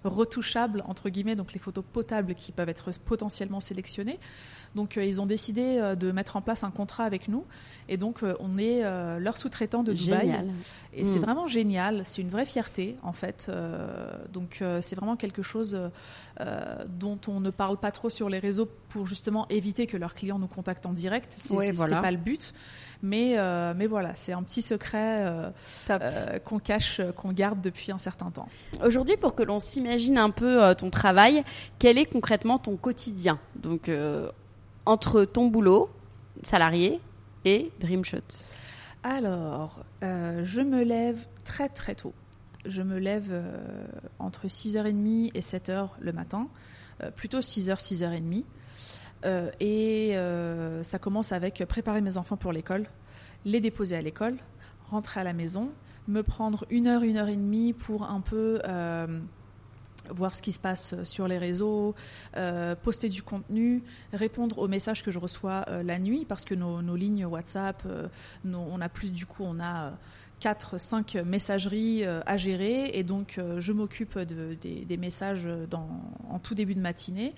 retouchables, entre guillemets, donc les photos potables qui peuvent être potentiellement sélectionnées. Donc euh, ils ont décidé euh, de mettre en place un contrat avec nous et donc euh, on est leur sous-traitant de Dubaï. Génial. Et c'est hmm. vraiment génial, c'est une vraie fierté en fait. donc c'est vraiment quelque chose dont on ne parle pas trop sur les réseaux pour justement éviter que leurs clients nous contactent en direct. C'est ouais, pas le but. Mais, mais voilà, c'est un petit secret qu'on cache, qu'on garde depuis un certain temps. Aujourd'hui, pour que l'on s'imagine un peu ton travail, quel est concrètement ton quotidien? Donc entre ton boulot, salarié, et Dreamshot? Alors, euh, je me lève très très tôt. Je me lève euh, entre 6h30 et 7h le matin, euh, plutôt 6h, 6h30. et ça commence avec préparer mes enfants pour l'école, les déposer à l'école, rentrer à la maison, me prendre une heure, une heure et demie pour un peu voir ce qui se passe sur les réseaux, euh, poster du contenu, répondre aux messages que je reçois euh, la nuit parce que nos, lignes WhatsApp, euh, on a plus du coup, on a 4 5 messageries à gérer et donc je m'occupe des, des, messages dans, en tout début de matinée.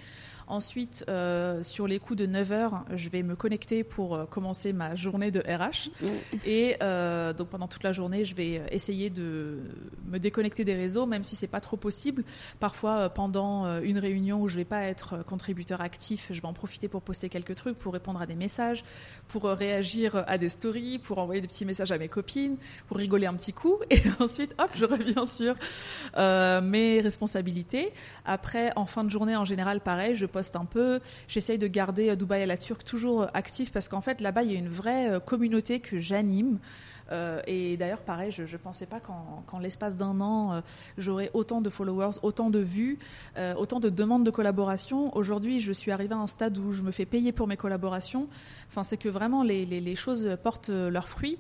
Ensuite, euh, sur les coups de 9 heures, je vais me connecter pour euh, commencer ma journée de RH. Et euh, donc pendant toute la journée, je vais essayer de me déconnecter des réseaux, même si c'est pas trop possible. Parfois, pendant une réunion où je vais pas être contributeur actif, je vais en profiter pour poster quelques trucs, pour répondre à des messages, pour réagir à des stories, pour envoyer des petits messages à mes copines, pour rigoler un petit coup. <laughs> Et ensuite, hop, je reviens sur mes responsabilités. Après, en fin de journée, en général, pareil, je un peu. J'essaye de garder euh, Dubaï à la Turque toujours euh, actif parce qu'en fait, là-bas, il y a une vraie euh, communauté que j'anime. et d'ailleurs, pareil, je ne pensais pas qu'en l'espace d'un an, j'aurais autant de followers, autant de vues, autant de demandes de collaboration. Aujourd'hui, je suis arrivée à un stade où je me fais payer pour mes collaborations. Enfin, c'est que vraiment, les, choses portent leurs fruits.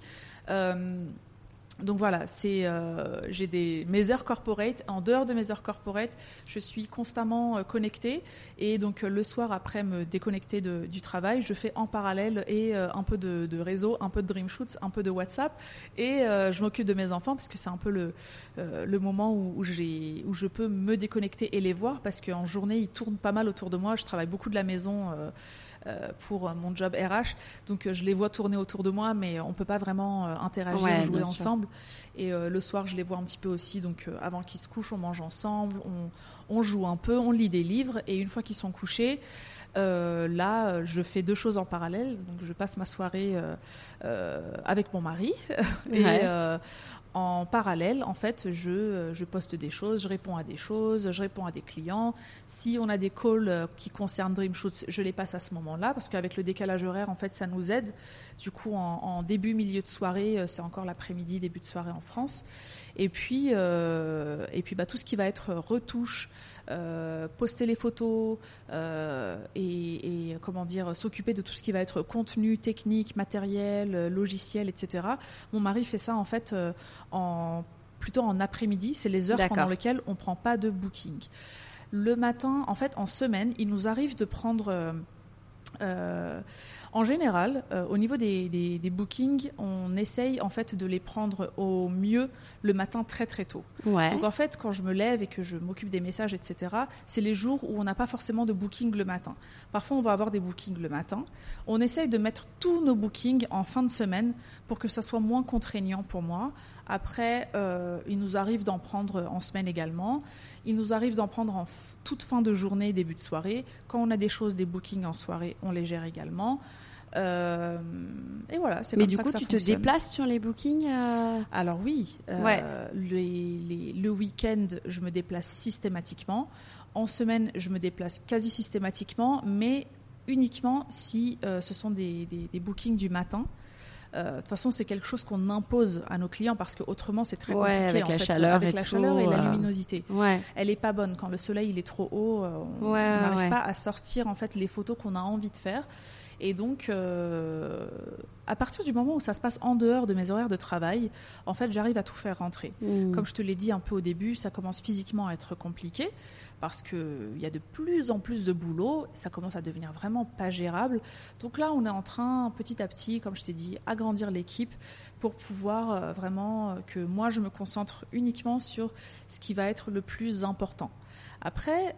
Donc voilà, c'est euh, j'ai des mes heures corporate. En dehors de mes heures corporate, je suis constamment euh, connectée et donc euh, le soir après me déconnecter de, du travail, je fais en parallèle et un peu de, de, réseau, un peu de dream shoots, un peu de WhatsApp et je m'occupe de mes enfants parce que c'est un peu le le moment où, où j'ai où je peux me déconnecter et les voir parce qu'en journée ils tournent pas mal autour de moi. Je travaille beaucoup de la maison. Euh, pour mon job RH. Donc euh, je les vois tourner autour de moi, mais on peut pas vraiment euh, interagir, jouer ensemble. Et le soir, je les vois un petit peu aussi. Donc avant qu'ils se couchent, on mange ensemble, on, on, joue un peu, on lit des livres. Et une fois qu'ils sont couchés, là, je fais deux choses en parallèle. Donc, je passe ma soirée avec mon mari <laughs> et en parallèle, en fait, je, je, poste des choses, je réponds à des choses, je réponds à des clients. Si on a des calls euh, qui concernent DreamShoots, je les passe à ce moment-là, parce qu'avec le décalage horaire, en fait, ça nous aide. Du coup, en, début, milieu de soirée, euh, c'est encore l'après-midi, début de soirée en France. Et puis, euh, et puis bah, tout ce qui va être retouche, euh, poster les photos euh, et, comment dire s'occuper de tout ce qui va être contenu technique, matériel, logiciel, etc. Mon mari fait ça en fait en plutôt en après-midi. C'est les heures pendant lesquelles on prend pas de booking. Le matin, en fait, en semaine, il nous arrive de prendre en général, euh, au niveau des, bookings, on essaye en fait de les prendre au mieux le matin très très tôt. Donc en fait, quand je me lève et que je m'occupe des messages, etc., c'est les jours où on n'a pas forcément de booking le matin. Parfois, on va avoir des bookings le matin. On essaye de mettre tous nos bookings en fin de semaine pour que ça soit moins contraignant pour moi. Après, euh, il nous arrive d'en prendre en semaine également. Il nous arrive d'en prendre en toute fin de journée, début de soirée. Quand on a des choses, des bookings en soirée, on les gère également. Euh, et voilà, c'est Mais du coup, tu te déplaces sur les bookings euh? Alors oui, euh, le week-end, je me déplace systématiquement. En semaine, je me déplace quasi systématiquement, mais uniquement si ce sont des, bookings du matin. De toute façon, c'est quelque chose qu'on impose à nos clients parce qu'autrement, c'est très compliqué. Avec la chaleur, avec et la chaleur et la luminosité. Elle est pas bonne quand le soleil il est trop haut. on n'arrive pas à sortir en fait les photos qu'on a envie de faire. Et donc, euh, à partir du moment où ça se passe en dehors de mes horaires de travail, en fait, j'arrive à tout faire rentrer. Mmh. Comme je te l'ai dit un peu au début, ça commence physiquement à être compliqué parce qu'il y a de plus en plus de boulot, ça commence à devenir vraiment pas gérable. Donc là, on est en train, petit à petit, comme je t'ai dit, agrandir l'équipe pour pouvoir euh, vraiment euh, que moi, je me concentre uniquement sur ce qui va être le plus important. Après,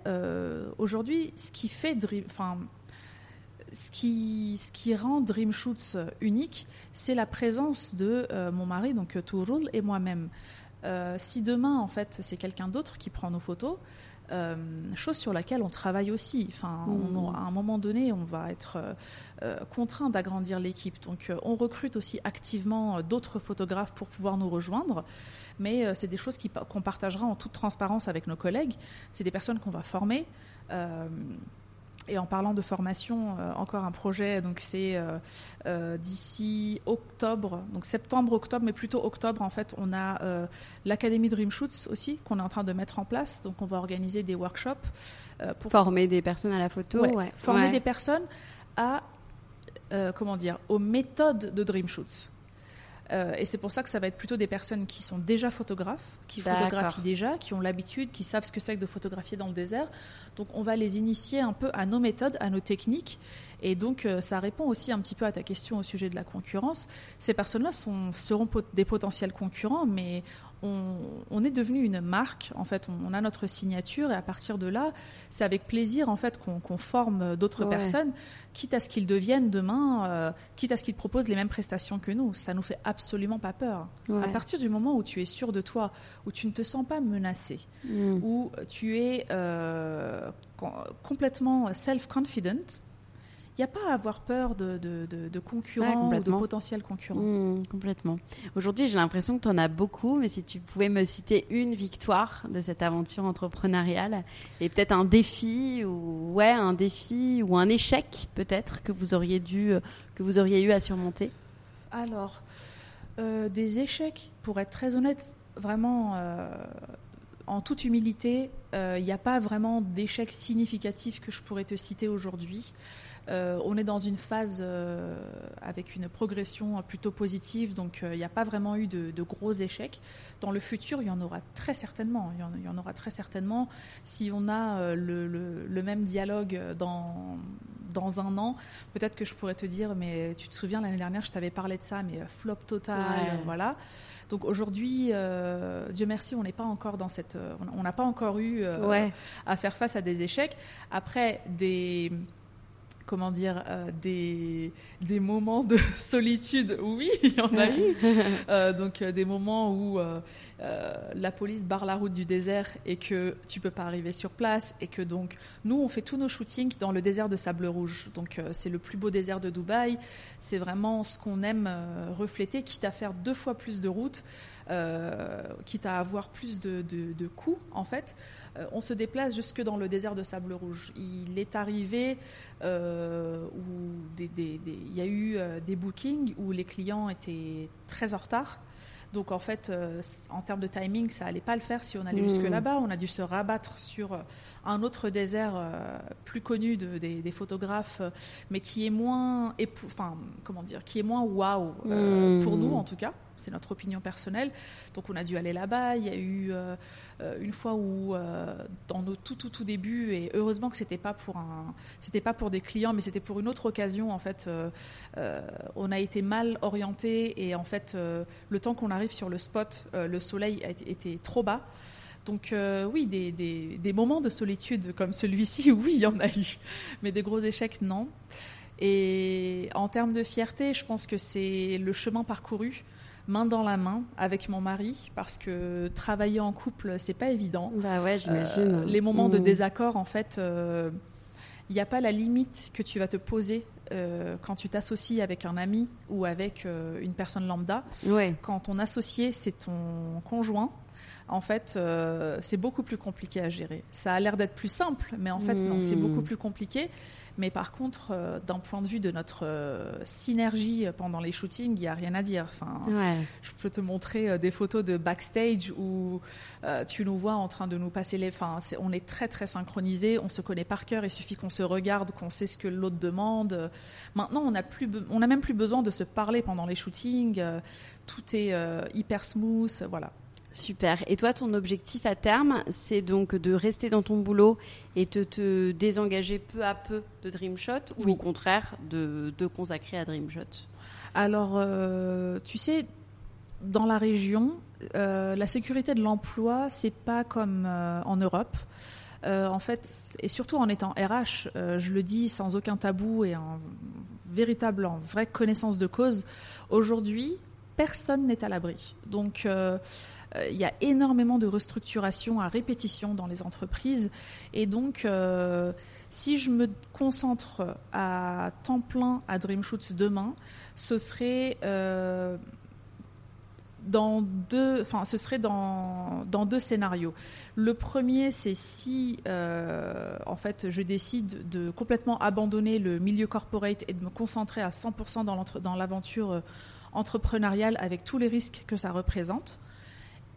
aujourd'hui, ce qui fait, enfin, ce qui, ce qui rend Dream Shoots euh, unique, c'est la présence de euh, mon mari, donc euh, Tourul, et moi-même. si demain, en fait, c'est quelqu'un d'autre qui prend nos photos, chose sur laquelle on travaille aussi. Enfin, mmh. à un moment donné, on va être contraint d'agrandir l'équipe. Donc, on recrute aussi activement d'autres photographes pour pouvoir nous rejoindre. Mais c'est des choses qu'on partagera en toute transparence avec nos collègues. C'est des personnes qu'on va former. Et en parlant de formation, euh, encore un projet, donc c'est euh, euh, d'ici octobre, donc septembre, octobre, mais plutôt octobre, en fait, on a l'Académie Dream Shoots aussi, qu'on est en train de mettre en place. Donc on va organiser des workshops. pour former des personnes à la photo. Ouais, former des personnes à, comment dire, aux méthodes de Dream Shoots. Euh, et c'est pour ça que ça va être plutôt des personnes qui sont déjà photographes, qui photographient déjà, qui ont l'habitude, qui savent ce que c'est que de photographier dans le désert. Donc on va les initier un peu à nos méthodes, à nos techniques. Et donc euh, ça répond aussi un petit peu à ta question au sujet de la concurrence. Ces personnes-là seront des potentiels concurrents, mais on, est devenu une marque. En fait, on, a notre signature et à partir de là, c'est avec plaisir en fait qu'on forme d'autres personnes, quitte à ce qu'ils deviennent demain, euh, quitte à ce qu'ils proposent les mêmes prestations que nous. Ça nous fait absolument pas peur. À partir du moment où tu es sûr de toi, où tu ne te sens pas menacé, mm. où tu es euh, complètement self-confident, n'y a pas à avoir peur de, de, concurrents ou de potentiels concurrents. Mmh, complètement. Aujourd'hui, j'ai l'impression que tu en as beaucoup, mais si tu pouvais me citer une victoire de cette aventure entrepreneuriale et peut-être un défi ou ouais, un défi ou un échec peut-être que vous auriez dû que vous auriez eu à surmonter? Alors, euh, des échecs, pour être très honnête, vraiment. Euh, en toute humilité, il euh, n'y a pas vraiment d'échec significatif que je pourrais te citer aujourd'hui. Euh, on est dans une phase euh, avec une progression plutôt positive, donc il n'y a pas vraiment eu de, gros échecs. Dans le futur, il y en aura très certainement. Il y en, aura très certainement. Si on a le, même dialogue dans, dans un an, peut-être que je pourrais te dire, mais tu te souviens l'année dernière, je t'avais parlé de ça, mais flop total, voilà. Donc aujourd'hui, euh, Dieu merci, on n'est pas encore dans cette, euh, on n'a pas encore eu euh, à faire face à des échecs. Après des comment dire, des, des moments de <laughs> solitude, oui, il y en a eu. donc des moments où euh, la police barre la route du désert et que tu peux pas arriver sur place et que donc nous on fait tous nos shootings dans le désert de sable rouge. Donc euh, c'est le plus beau désert de Dubaï. C'est vraiment ce qu'on aime euh, refléter, quitte à faire deux fois plus de routes, quitte à avoir plus de, de, coûts en fait. on se déplace jusque dans le désert de sable rouge. Il est arrivé où il y a eu des bookings où les clients étaient très en retard donc en fait, euh, en termes de timing, ça allait pas le faire si on allait jusque hmm. là-bas. On a dû se rabattre sur euh, un autre désert euh, plus connu des, photographes, mais qui est moins, enfin comment dire, qui est moins waouh hmm. pour nous en tout cas c'est notre opinion personnelle. Donc on a dû aller là-bas. Il y a eu euh, euh, une fois où, euh, dans nos tout tout tout débuts, et heureusement que c'était pas pour c'était pas pour des clients, mais c'était pour une autre occasion. En fait, on a été mal orienté et en fait, le temps qu'on arrive sur le spot, le soleil était trop bas. Donc oui, des, des, des, moments de solitude comme celui-ci, <laughs> oui, il y en a eu. Mais des gros échecs, non. Et en termes de fierté, je pense que c'est le chemin parcouru main dans la main avec mon mari parce que travailler en couple c'est pas évident. Bah ouais, j'imagine. Euh, les moments de mmh. désaccord en fait, il euh, n'y a pas la limite que tu vas te poser euh, quand tu t'associes avec un ami ou avec une personne lambda. Ouais. Quand ton associé c'est ton conjoint, en fait, c'est beaucoup plus compliqué à gérer. Ça a l'air d'être plus simple, mais en fait, non, c'est mmh. beaucoup plus compliqué. Mais par contre, euh, d'un point de vue de notre euh, synergie pendant les shootings, il n'y a rien à dire. Enfin, Je peux te montrer euh, des photos de backstage où tu nous vois en train de nous passer les. Enfin, on est très très synchronisés, on se connaît par cœur. Il suffit qu'on se regarde, qu'on sait ce que l'autre demande. Maintenant, on n'a même plus besoin de se parler pendant les shootings. tout est hyper smooth. Voilà. Super. Et toi, ton objectif à terme, c'est donc de rester dans ton boulot et de te désengager peu à peu de Dreamshot ou au contraire de te consacrer à Dreamshot? Alors, euh, tu sais, dans la région, euh, la sécurité de l'emploi, c'est pas comme euh, en Europe. en fait, et surtout en étant RH, je le dis sans aucun tabou et en véritable, en vraie connaissance de cause, aujourd'hui, personne n'est à l'abri. Donc, il y a énormément de restructuration à répétition dans les entreprises. Et donc, euh, si je me concentre à temps plein à DreamShoots demain, ce serait euh, dans deux, enfin, ce serait dans, dans deux scénarios. Le premier, c'est si, en fait, je décide de complètement abandonner le milieu corporate et de me concentrer à 100% dans l'aventure entrepreneuriale avec tous les risques que ça représente.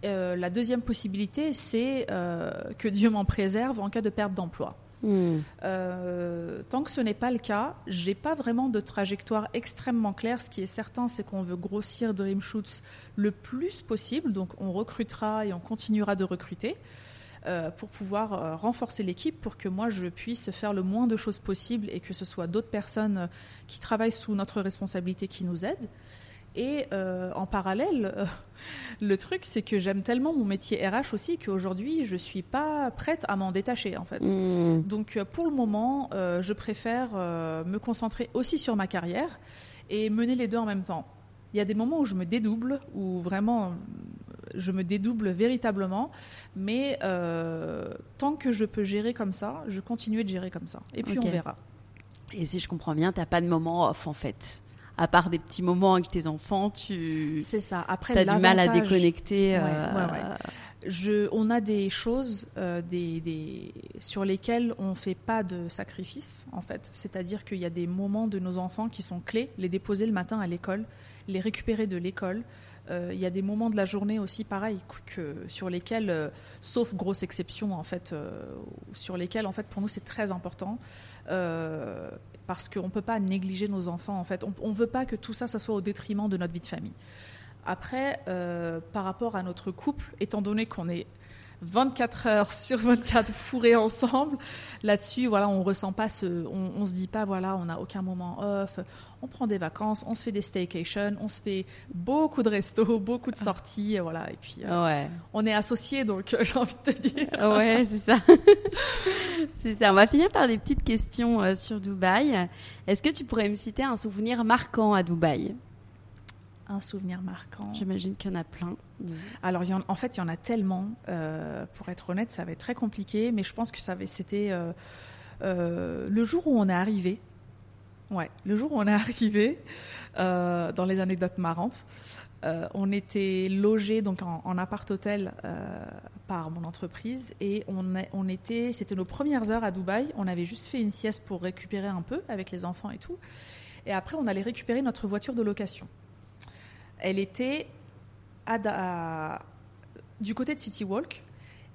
Euh, la deuxième possibilité, c'est euh, que Dieu m'en préserve en cas de perte d'emploi. Hmm. Euh, tant que ce n'est pas le cas, j'ai pas vraiment de trajectoire extrêmement claire. Ce qui est certain, c'est qu'on veut grossir Dream Shoots le plus possible. Donc, on recrutera et on continuera de recruter euh, pour pouvoir euh, renforcer l'équipe, pour que moi je puisse faire le moins de choses possible et que ce soit d'autres personnes qui travaillent sous notre responsabilité qui nous aident. Et euh, en parallèle, euh, <laughs> le truc, c'est que j'aime tellement mon métier RH aussi qu'aujourd'hui, je suis pas prête à m'en détacher en fait. Hmm. Donc euh, pour le moment, euh, je préfère me concentrer aussi sur ma carrière et mener les deux en même temps. Il y a des moments où je me dédouble, où vraiment je me dédouble véritablement, mais tant que je peux gérer comme ça, je continue de gérer comme ça. Et puis on verra. Et si je comprends bien, t'as pas de moment off en fait. À part des petits moments avec tes enfants, tu C'est ça. Après, as du mal à déconnecter. Ouais, euh, ouais, ouais. Je, on a des choses euh, des, des- sur lesquelles on ne fait pas de sacrifice, en fait. C'est-à-dire qu'il y a des moments de nos enfants qui sont clés, les déposer le matin à l'école, les récupérer de l'école. Euh, il y a des moments de la journée aussi, pareil, que, sur lesquels, euh, sauf grosse exception, en fait, sur lesquels, en fait, pour nous, c'est très important. Parce qu'on ne peut pas négliger nos enfants, en fait. On ne veut pas que tout ça, ça soit au détriment de notre vie de famille. Après, euh, par rapport à notre couple, étant donné qu'on est 24 heures <laughs> sur 24 fourrés ensemble, là-dessus, voilà, on ressent pas ce, on, on se dit pas, voilà, on n'a aucun moment off, on prend des vacances, on se fait des staycations, on se fait beaucoup de restos, <laughs> beaucoup de sorties, voilà, et puis euh, Ouais. on est associés, donc euh, <laughs> j'ai envie de te dire. Ouais, c'est ça. c'est ça. On va finir par des petites questions euh, sur Dubaï. Est-ce que tu pourrais me citer un souvenir marquant à Dubaï? Un souvenir marquant. J'imagine qu'il y en a plein. Alors, il y en, en fait, il y en a tellement. euh, pour être honnête, ça va être très compliqué, mais je pense que ça c'était euh, euh, le jour où on est arrivé. Ouais, le jour où on est <laughs> arrivé, dans les anecdotes marrantes, on était logé donc en, en appart-hôtel par mon entreprise et on était, c'était nos premières heures à Dubaï. On avait juste fait une sieste pour récupérer un peu avec les enfants et tout. Et après, on allait récupérer notre voiture de location. Elle était du côté de City Walk.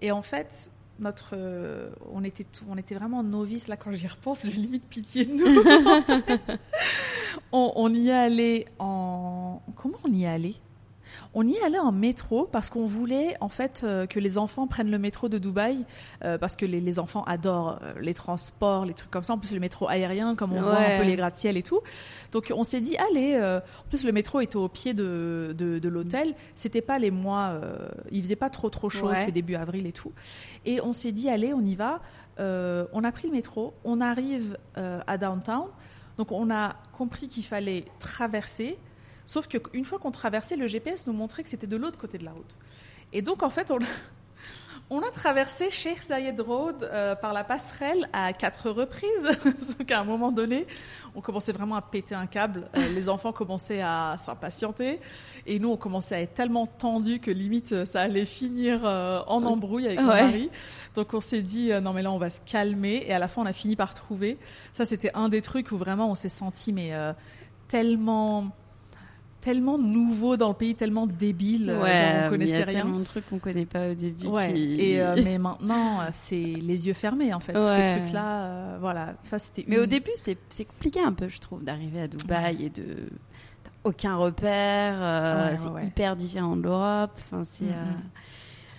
Et en fait, notre, euh, on, était on était vraiment novices là quand j'y repense. J'ai limite pitié de nous. <laughs> on, on y est allé en. Comment on y est allé? On y est allé en métro parce qu'on voulait en fait euh, que les enfants prennent le métro de Dubaï euh, parce que les, les enfants adorent euh, les transports, les trucs comme ça. En plus le métro aérien, comme on voit un peu les gratte-ciel et tout. Donc on s'est dit allez. euh, en plus le métro était au pied de, de, de l'hôtel. C'était pas les mois, il faisait pas trop trop chaud. Ouais. C'était début avril et tout. Et on s'est dit allez, on y va. On a pris le métro. On arrive à downtown. Donc on a compris qu'il fallait traverser. Sauf qu'une fois qu'on traversait, le GPS nous montrait que c'était de l'autre côté de la route. Et donc, en fait, on, <laughs> on a traversé Sheikh Zayed Road euh, par la passerelle à quatre reprises. <laughs> donc, à un moment donné, on commençait vraiment à péter un câble. Euh, les enfants commençaient à s'impatienter. Et nous, on commençait à être tellement tendus que limite, euh, ça allait finir euh, en embrouille avec mon Ouais. mari. Donc, on s'est dit, non, mais là, on va se calmer. Et à la fin, on a fini par trouver. Ça, c'était un des trucs où vraiment on s'est senti, mais tellement tellement nouveau dans le pays, tellement débile, euh, genre, on mais il connaissait y a rien. tellement de trucs qu'on connaît pas au début. Ouais. qui- Et euh, <laughs> mais maintenant, euh, c'est les yeux fermés en fait. Tous ces Ouais. trucs-là, euh, voilà, ça c'était. Mais au début, c'est c'est compliqué un peu, je trouve, d'arriver à Dubaï et de aucun repère. euh, Ouais, c'est ouais, ouais. hyper différent de l'Europe. Enfin, c'est. Euh,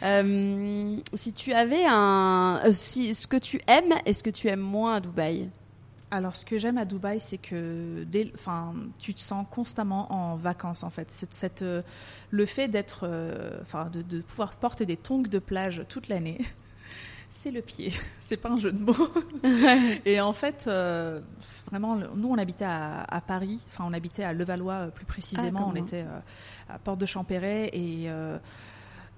euh, si tu avais un, si ce que tu aimes et ce que tu aimes moins à Dubaï. Alors, ce que j'aime à Dubaï, c'est que dès, enfin, tu te sens constamment en vacances, en fait. Cette, cette, euh, le fait d'être, euh, enfin, de, de pouvoir porter des tongs de plage toute l'année, <laughs> c'est le pied. <laughs> C'est pas un jeu de mots. <laughs> Et en fait, euh, vraiment, nous, on habitait à, à Paris. Enfin, on habitait à Levallois euh, plus précisément. Ah, on était euh, à Porte de Champéret et euh,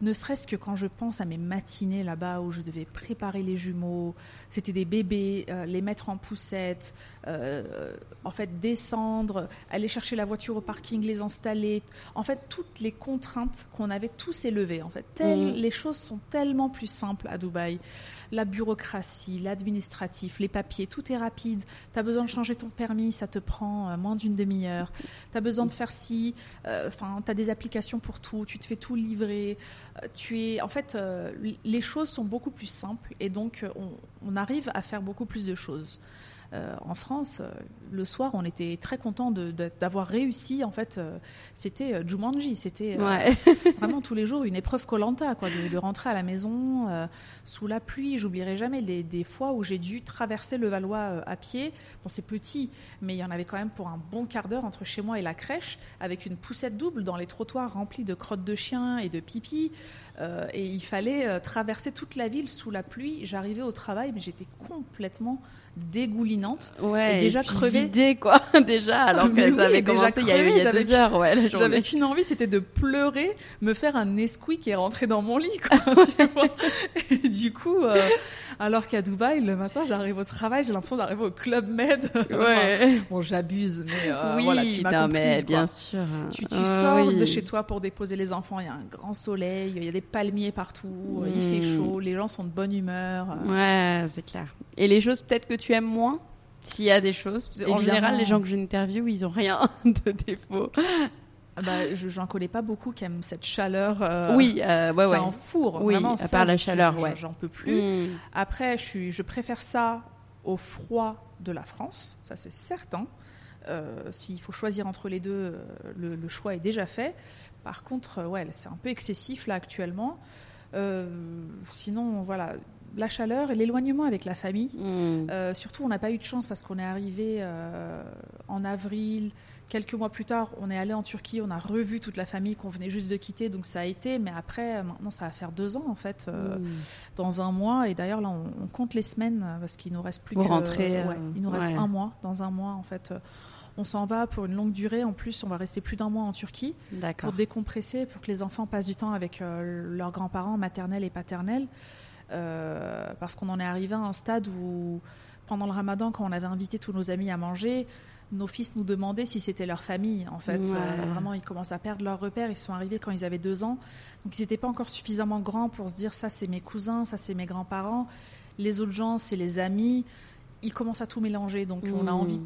ne serait-ce que quand je pense à mes matinées là-bas où je devais préparer les jumeaux, c'était des bébés, euh, les mettre en poussette, euh, en fait descendre, aller chercher la voiture au parking, les installer. En fait, toutes les contraintes qu'on avait tous élevées. En fait, Tel- Mm. les choses sont tellement plus simples à Dubaï. La bureaucratie, l'administratif, les papiers, tout est rapide. Tu as besoin de changer ton permis, ça te prend euh, moins d'une demi-heure. Tu as besoin de faire ci, euh, enfin, tu as des applications pour tout, tu te fais tout livrer. tu es, en fait, euh, les choses sont beaucoup plus simples et donc on, on arrive à faire beaucoup plus de choses. Euh, en France, euh, le soir, on était très content d'avoir réussi. En fait, euh, c'était Jumanji, c'était <laughs> vraiment tous les jours une épreuve Colanta, quoi, de, rentrer à la maison sous la pluie. J'oublierai jamais des, fois où j'ai dû traverser le Valois à pied. Bon, c'est petit, mais il y en avait quand même pour un bon quart d'heure entre chez moi et la crèche, avec une poussette double dans les trottoirs remplis de crottes de chiens et de pipi. Et il fallait traverser toute la ville sous la pluie. J'arrivais au travail, mais j'étais complètement dégoulinante. Ouais, et déjà crevée. quoi, <laughs> déjà, alors que ça avait commencé il y a, il y a deux heures, ouais, J'avais qu'une envie, c'était de pleurer, me faire un Nesquik et rentrer dans mon lit, quoi, <laughs> Et du coup, euh, alors qu'à Dubaï, le matin, j'arrive au travail, j'ai l'impression d'arriver au Club Med. <laughs> Ouais. bon, j'abuse, mais euh, oui, voilà, tu m'as mais bien sûr. Tu, tu sors de chez toi pour déposer les enfants, il y a un grand soleil, il y a des palmiers partout, il fait hmm. chaud, les gens sont de bonne humeur. Ouais, c'est clair. Et les choses peut-être que tu aimes moins s'il y a des choses. En général, les gens que j'interviewe, ils ont rien <laughs> de défaut. Ah bah, je j'en connais pas beaucoup qui aiment cette chaleur. Euh, oui, euh, ouais, ouais. en four. Oui, vraiment, à part la chaleur, ouais. J'en peux plus. Hmm. Après, je, suis, je préfère ça au froid de la France, ça c'est certain. Euh, S'il faut choisir entre les deux, euh, le, le, choix est déjà fait. Par contre, ouais, c'est un peu excessif là actuellement. sinon, voilà, la chaleur et l'éloignement avec la famille. Mm. Euh, surtout, on n'a pas eu de chance parce qu'on est arrivé euh, en avril. Quelques mois plus tard, on est allé en Turquie, on a revu toute la famille qu'on venait juste de quitter, donc ça a été. Mais après, maintenant, ça va faire deux ans en fait, euh, mm. dans un mois. Et d'ailleurs, là, on, compte les semaines parce qu'il nous reste plus Pour que. rentrer. il nous reste un mois. Dans un mois, en fait, on s'en va pour une longue durée. En plus, on va rester plus d'un mois en Turquie pour décompresser, pour que les enfants passent du temps avec leurs grands-parents maternels et paternels. Euh, parce qu'on en est arrivé à un stade où, pendant le ramadan, quand on avait invité tous nos amis à manger, nos fils nous demandaient si c'était leur famille. En fait, euh, vraiment, ils commencent à perdre leur repère. Ils sont arrivés quand ils avaient deux ans, donc ils n'étaient pas encore suffisamment grands pour se dire ça, c'est mes cousins, ça, c'est mes grands-parents. Les autres gens, c'est les amis. Ils commencent à tout mélanger, donc on a mmh. envie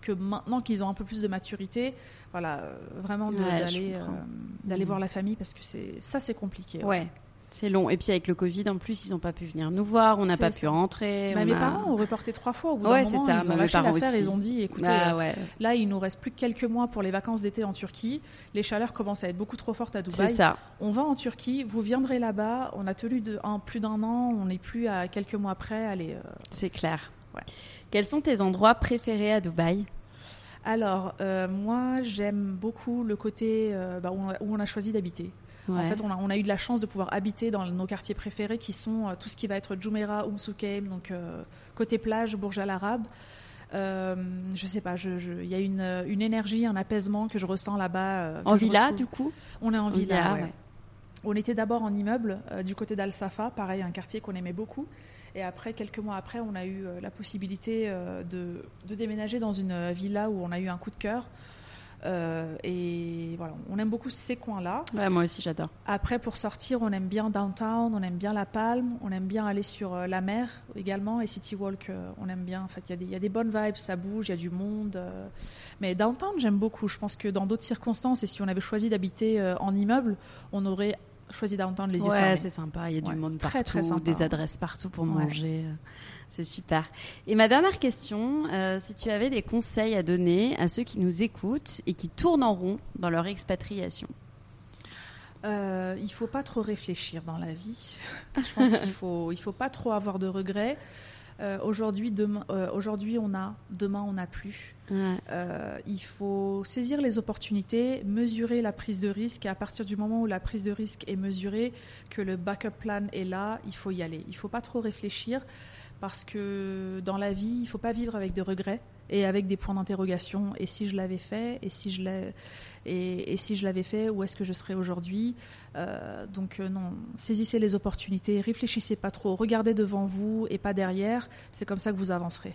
que maintenant qu'ils ont un peu plus de maturité, voilà, euh, vraiment d'aller d'aller mmh. voir la famille parce que c'est ça, c'est compliqué. Ouais. C'est long. Et puis avec le Covid, en plus, ils n'ont pas pu venir nous voir, on n'a pas pu rentrer. Bah, mes parents ont reporté trois fois. Au bout ouais, c'est ça. Ils ont lâché l'affaire, ils ont dit, écoutez, bah, euh, là, il nous reste plus que quelques mois pour les vacances d'été en Turquie. Les chaleurs commencent à être beaucoup trop fortes à Dubaï. C'est ça. On va en Turquie, vous viendrez là-bas. On a tenu de, plus d'un an, on n'est plus à quelques mois près. Allez. Euh, c'est clair. Quels sont tes endroits préférés à Dubaï? Alors, euh, moi, j'aime beaucoup le côté bah, où, on a, choisi d'habiter. En fait, on a, eu de la chance de pouvoir habiter dans nos quartiers préférés qui sont euh, tout ce qui va être Jumeirah, Umm donc euh, côté plage, Bourj Al Arab. Euh, je sais pas, il y a une, énergie, un apaisement que je ressens là-bas. en villa, du coup? On est en, villa, On était d'abord en immeuble du côté d'Al Safa, pareil, un quartier qu'on aimait beaucoup. Et après, quelques mois après, on a eu la possibilité de, de, déménager dans une villa où on a eu un coup de cœur. Euh, et voilà, on aime beaucoup ces coins-là. moi aussi, j'adore. Après, pour sortir, on aime bien downtown, on aime bien la Palme, on aime bien aller sur euh, la mer également et City Walk, euh, on aime bien. En fait, il y, a des bonnes vibes, ça bouge, il y a du monde. mais downtown, j'aime beaucoup. Je pense que dans d'autres circonstances, et si on avait choisi d'habiter en immeuble, on aurait choisi downtown les yeux ouais, c'est sympa. Il y a du monde très, partout, très des adresses partout pour manger. C'est super. Et ma dernière question, euh, si tu avais des conseils à donner à ceux qui nous écoutent et qui tournent en rond dans leur expatriation? Euh, il faut pas trop réfléchir dans la vie. <laughs> Je pense qu'il faut, il faut pas trop avoir de regrets. Euh, aujourd'hui, demain, euh, aujourd'hui on a, demain on n'a plus. Il faut saisir les opportunités, mesurer la prise de risque. Et à partir du moment où la prise de risque est mesurée, que le backup plan est là, il faut y aller. Il faut pas trop réfléchir parce que dans la vie, il ne faut pas vivre avec des regrets et avec des points d'interrogation. Et si je l'avais fait, et si je l'ai, et, si je l'avais fait, où est-ce que je serais aujourd'hui? Euh, Donc euh, non, saisissez les opportunités, réfléchissez pas trop, regardez devant vous et pas derrière. C'est comme ça que vous avancerez.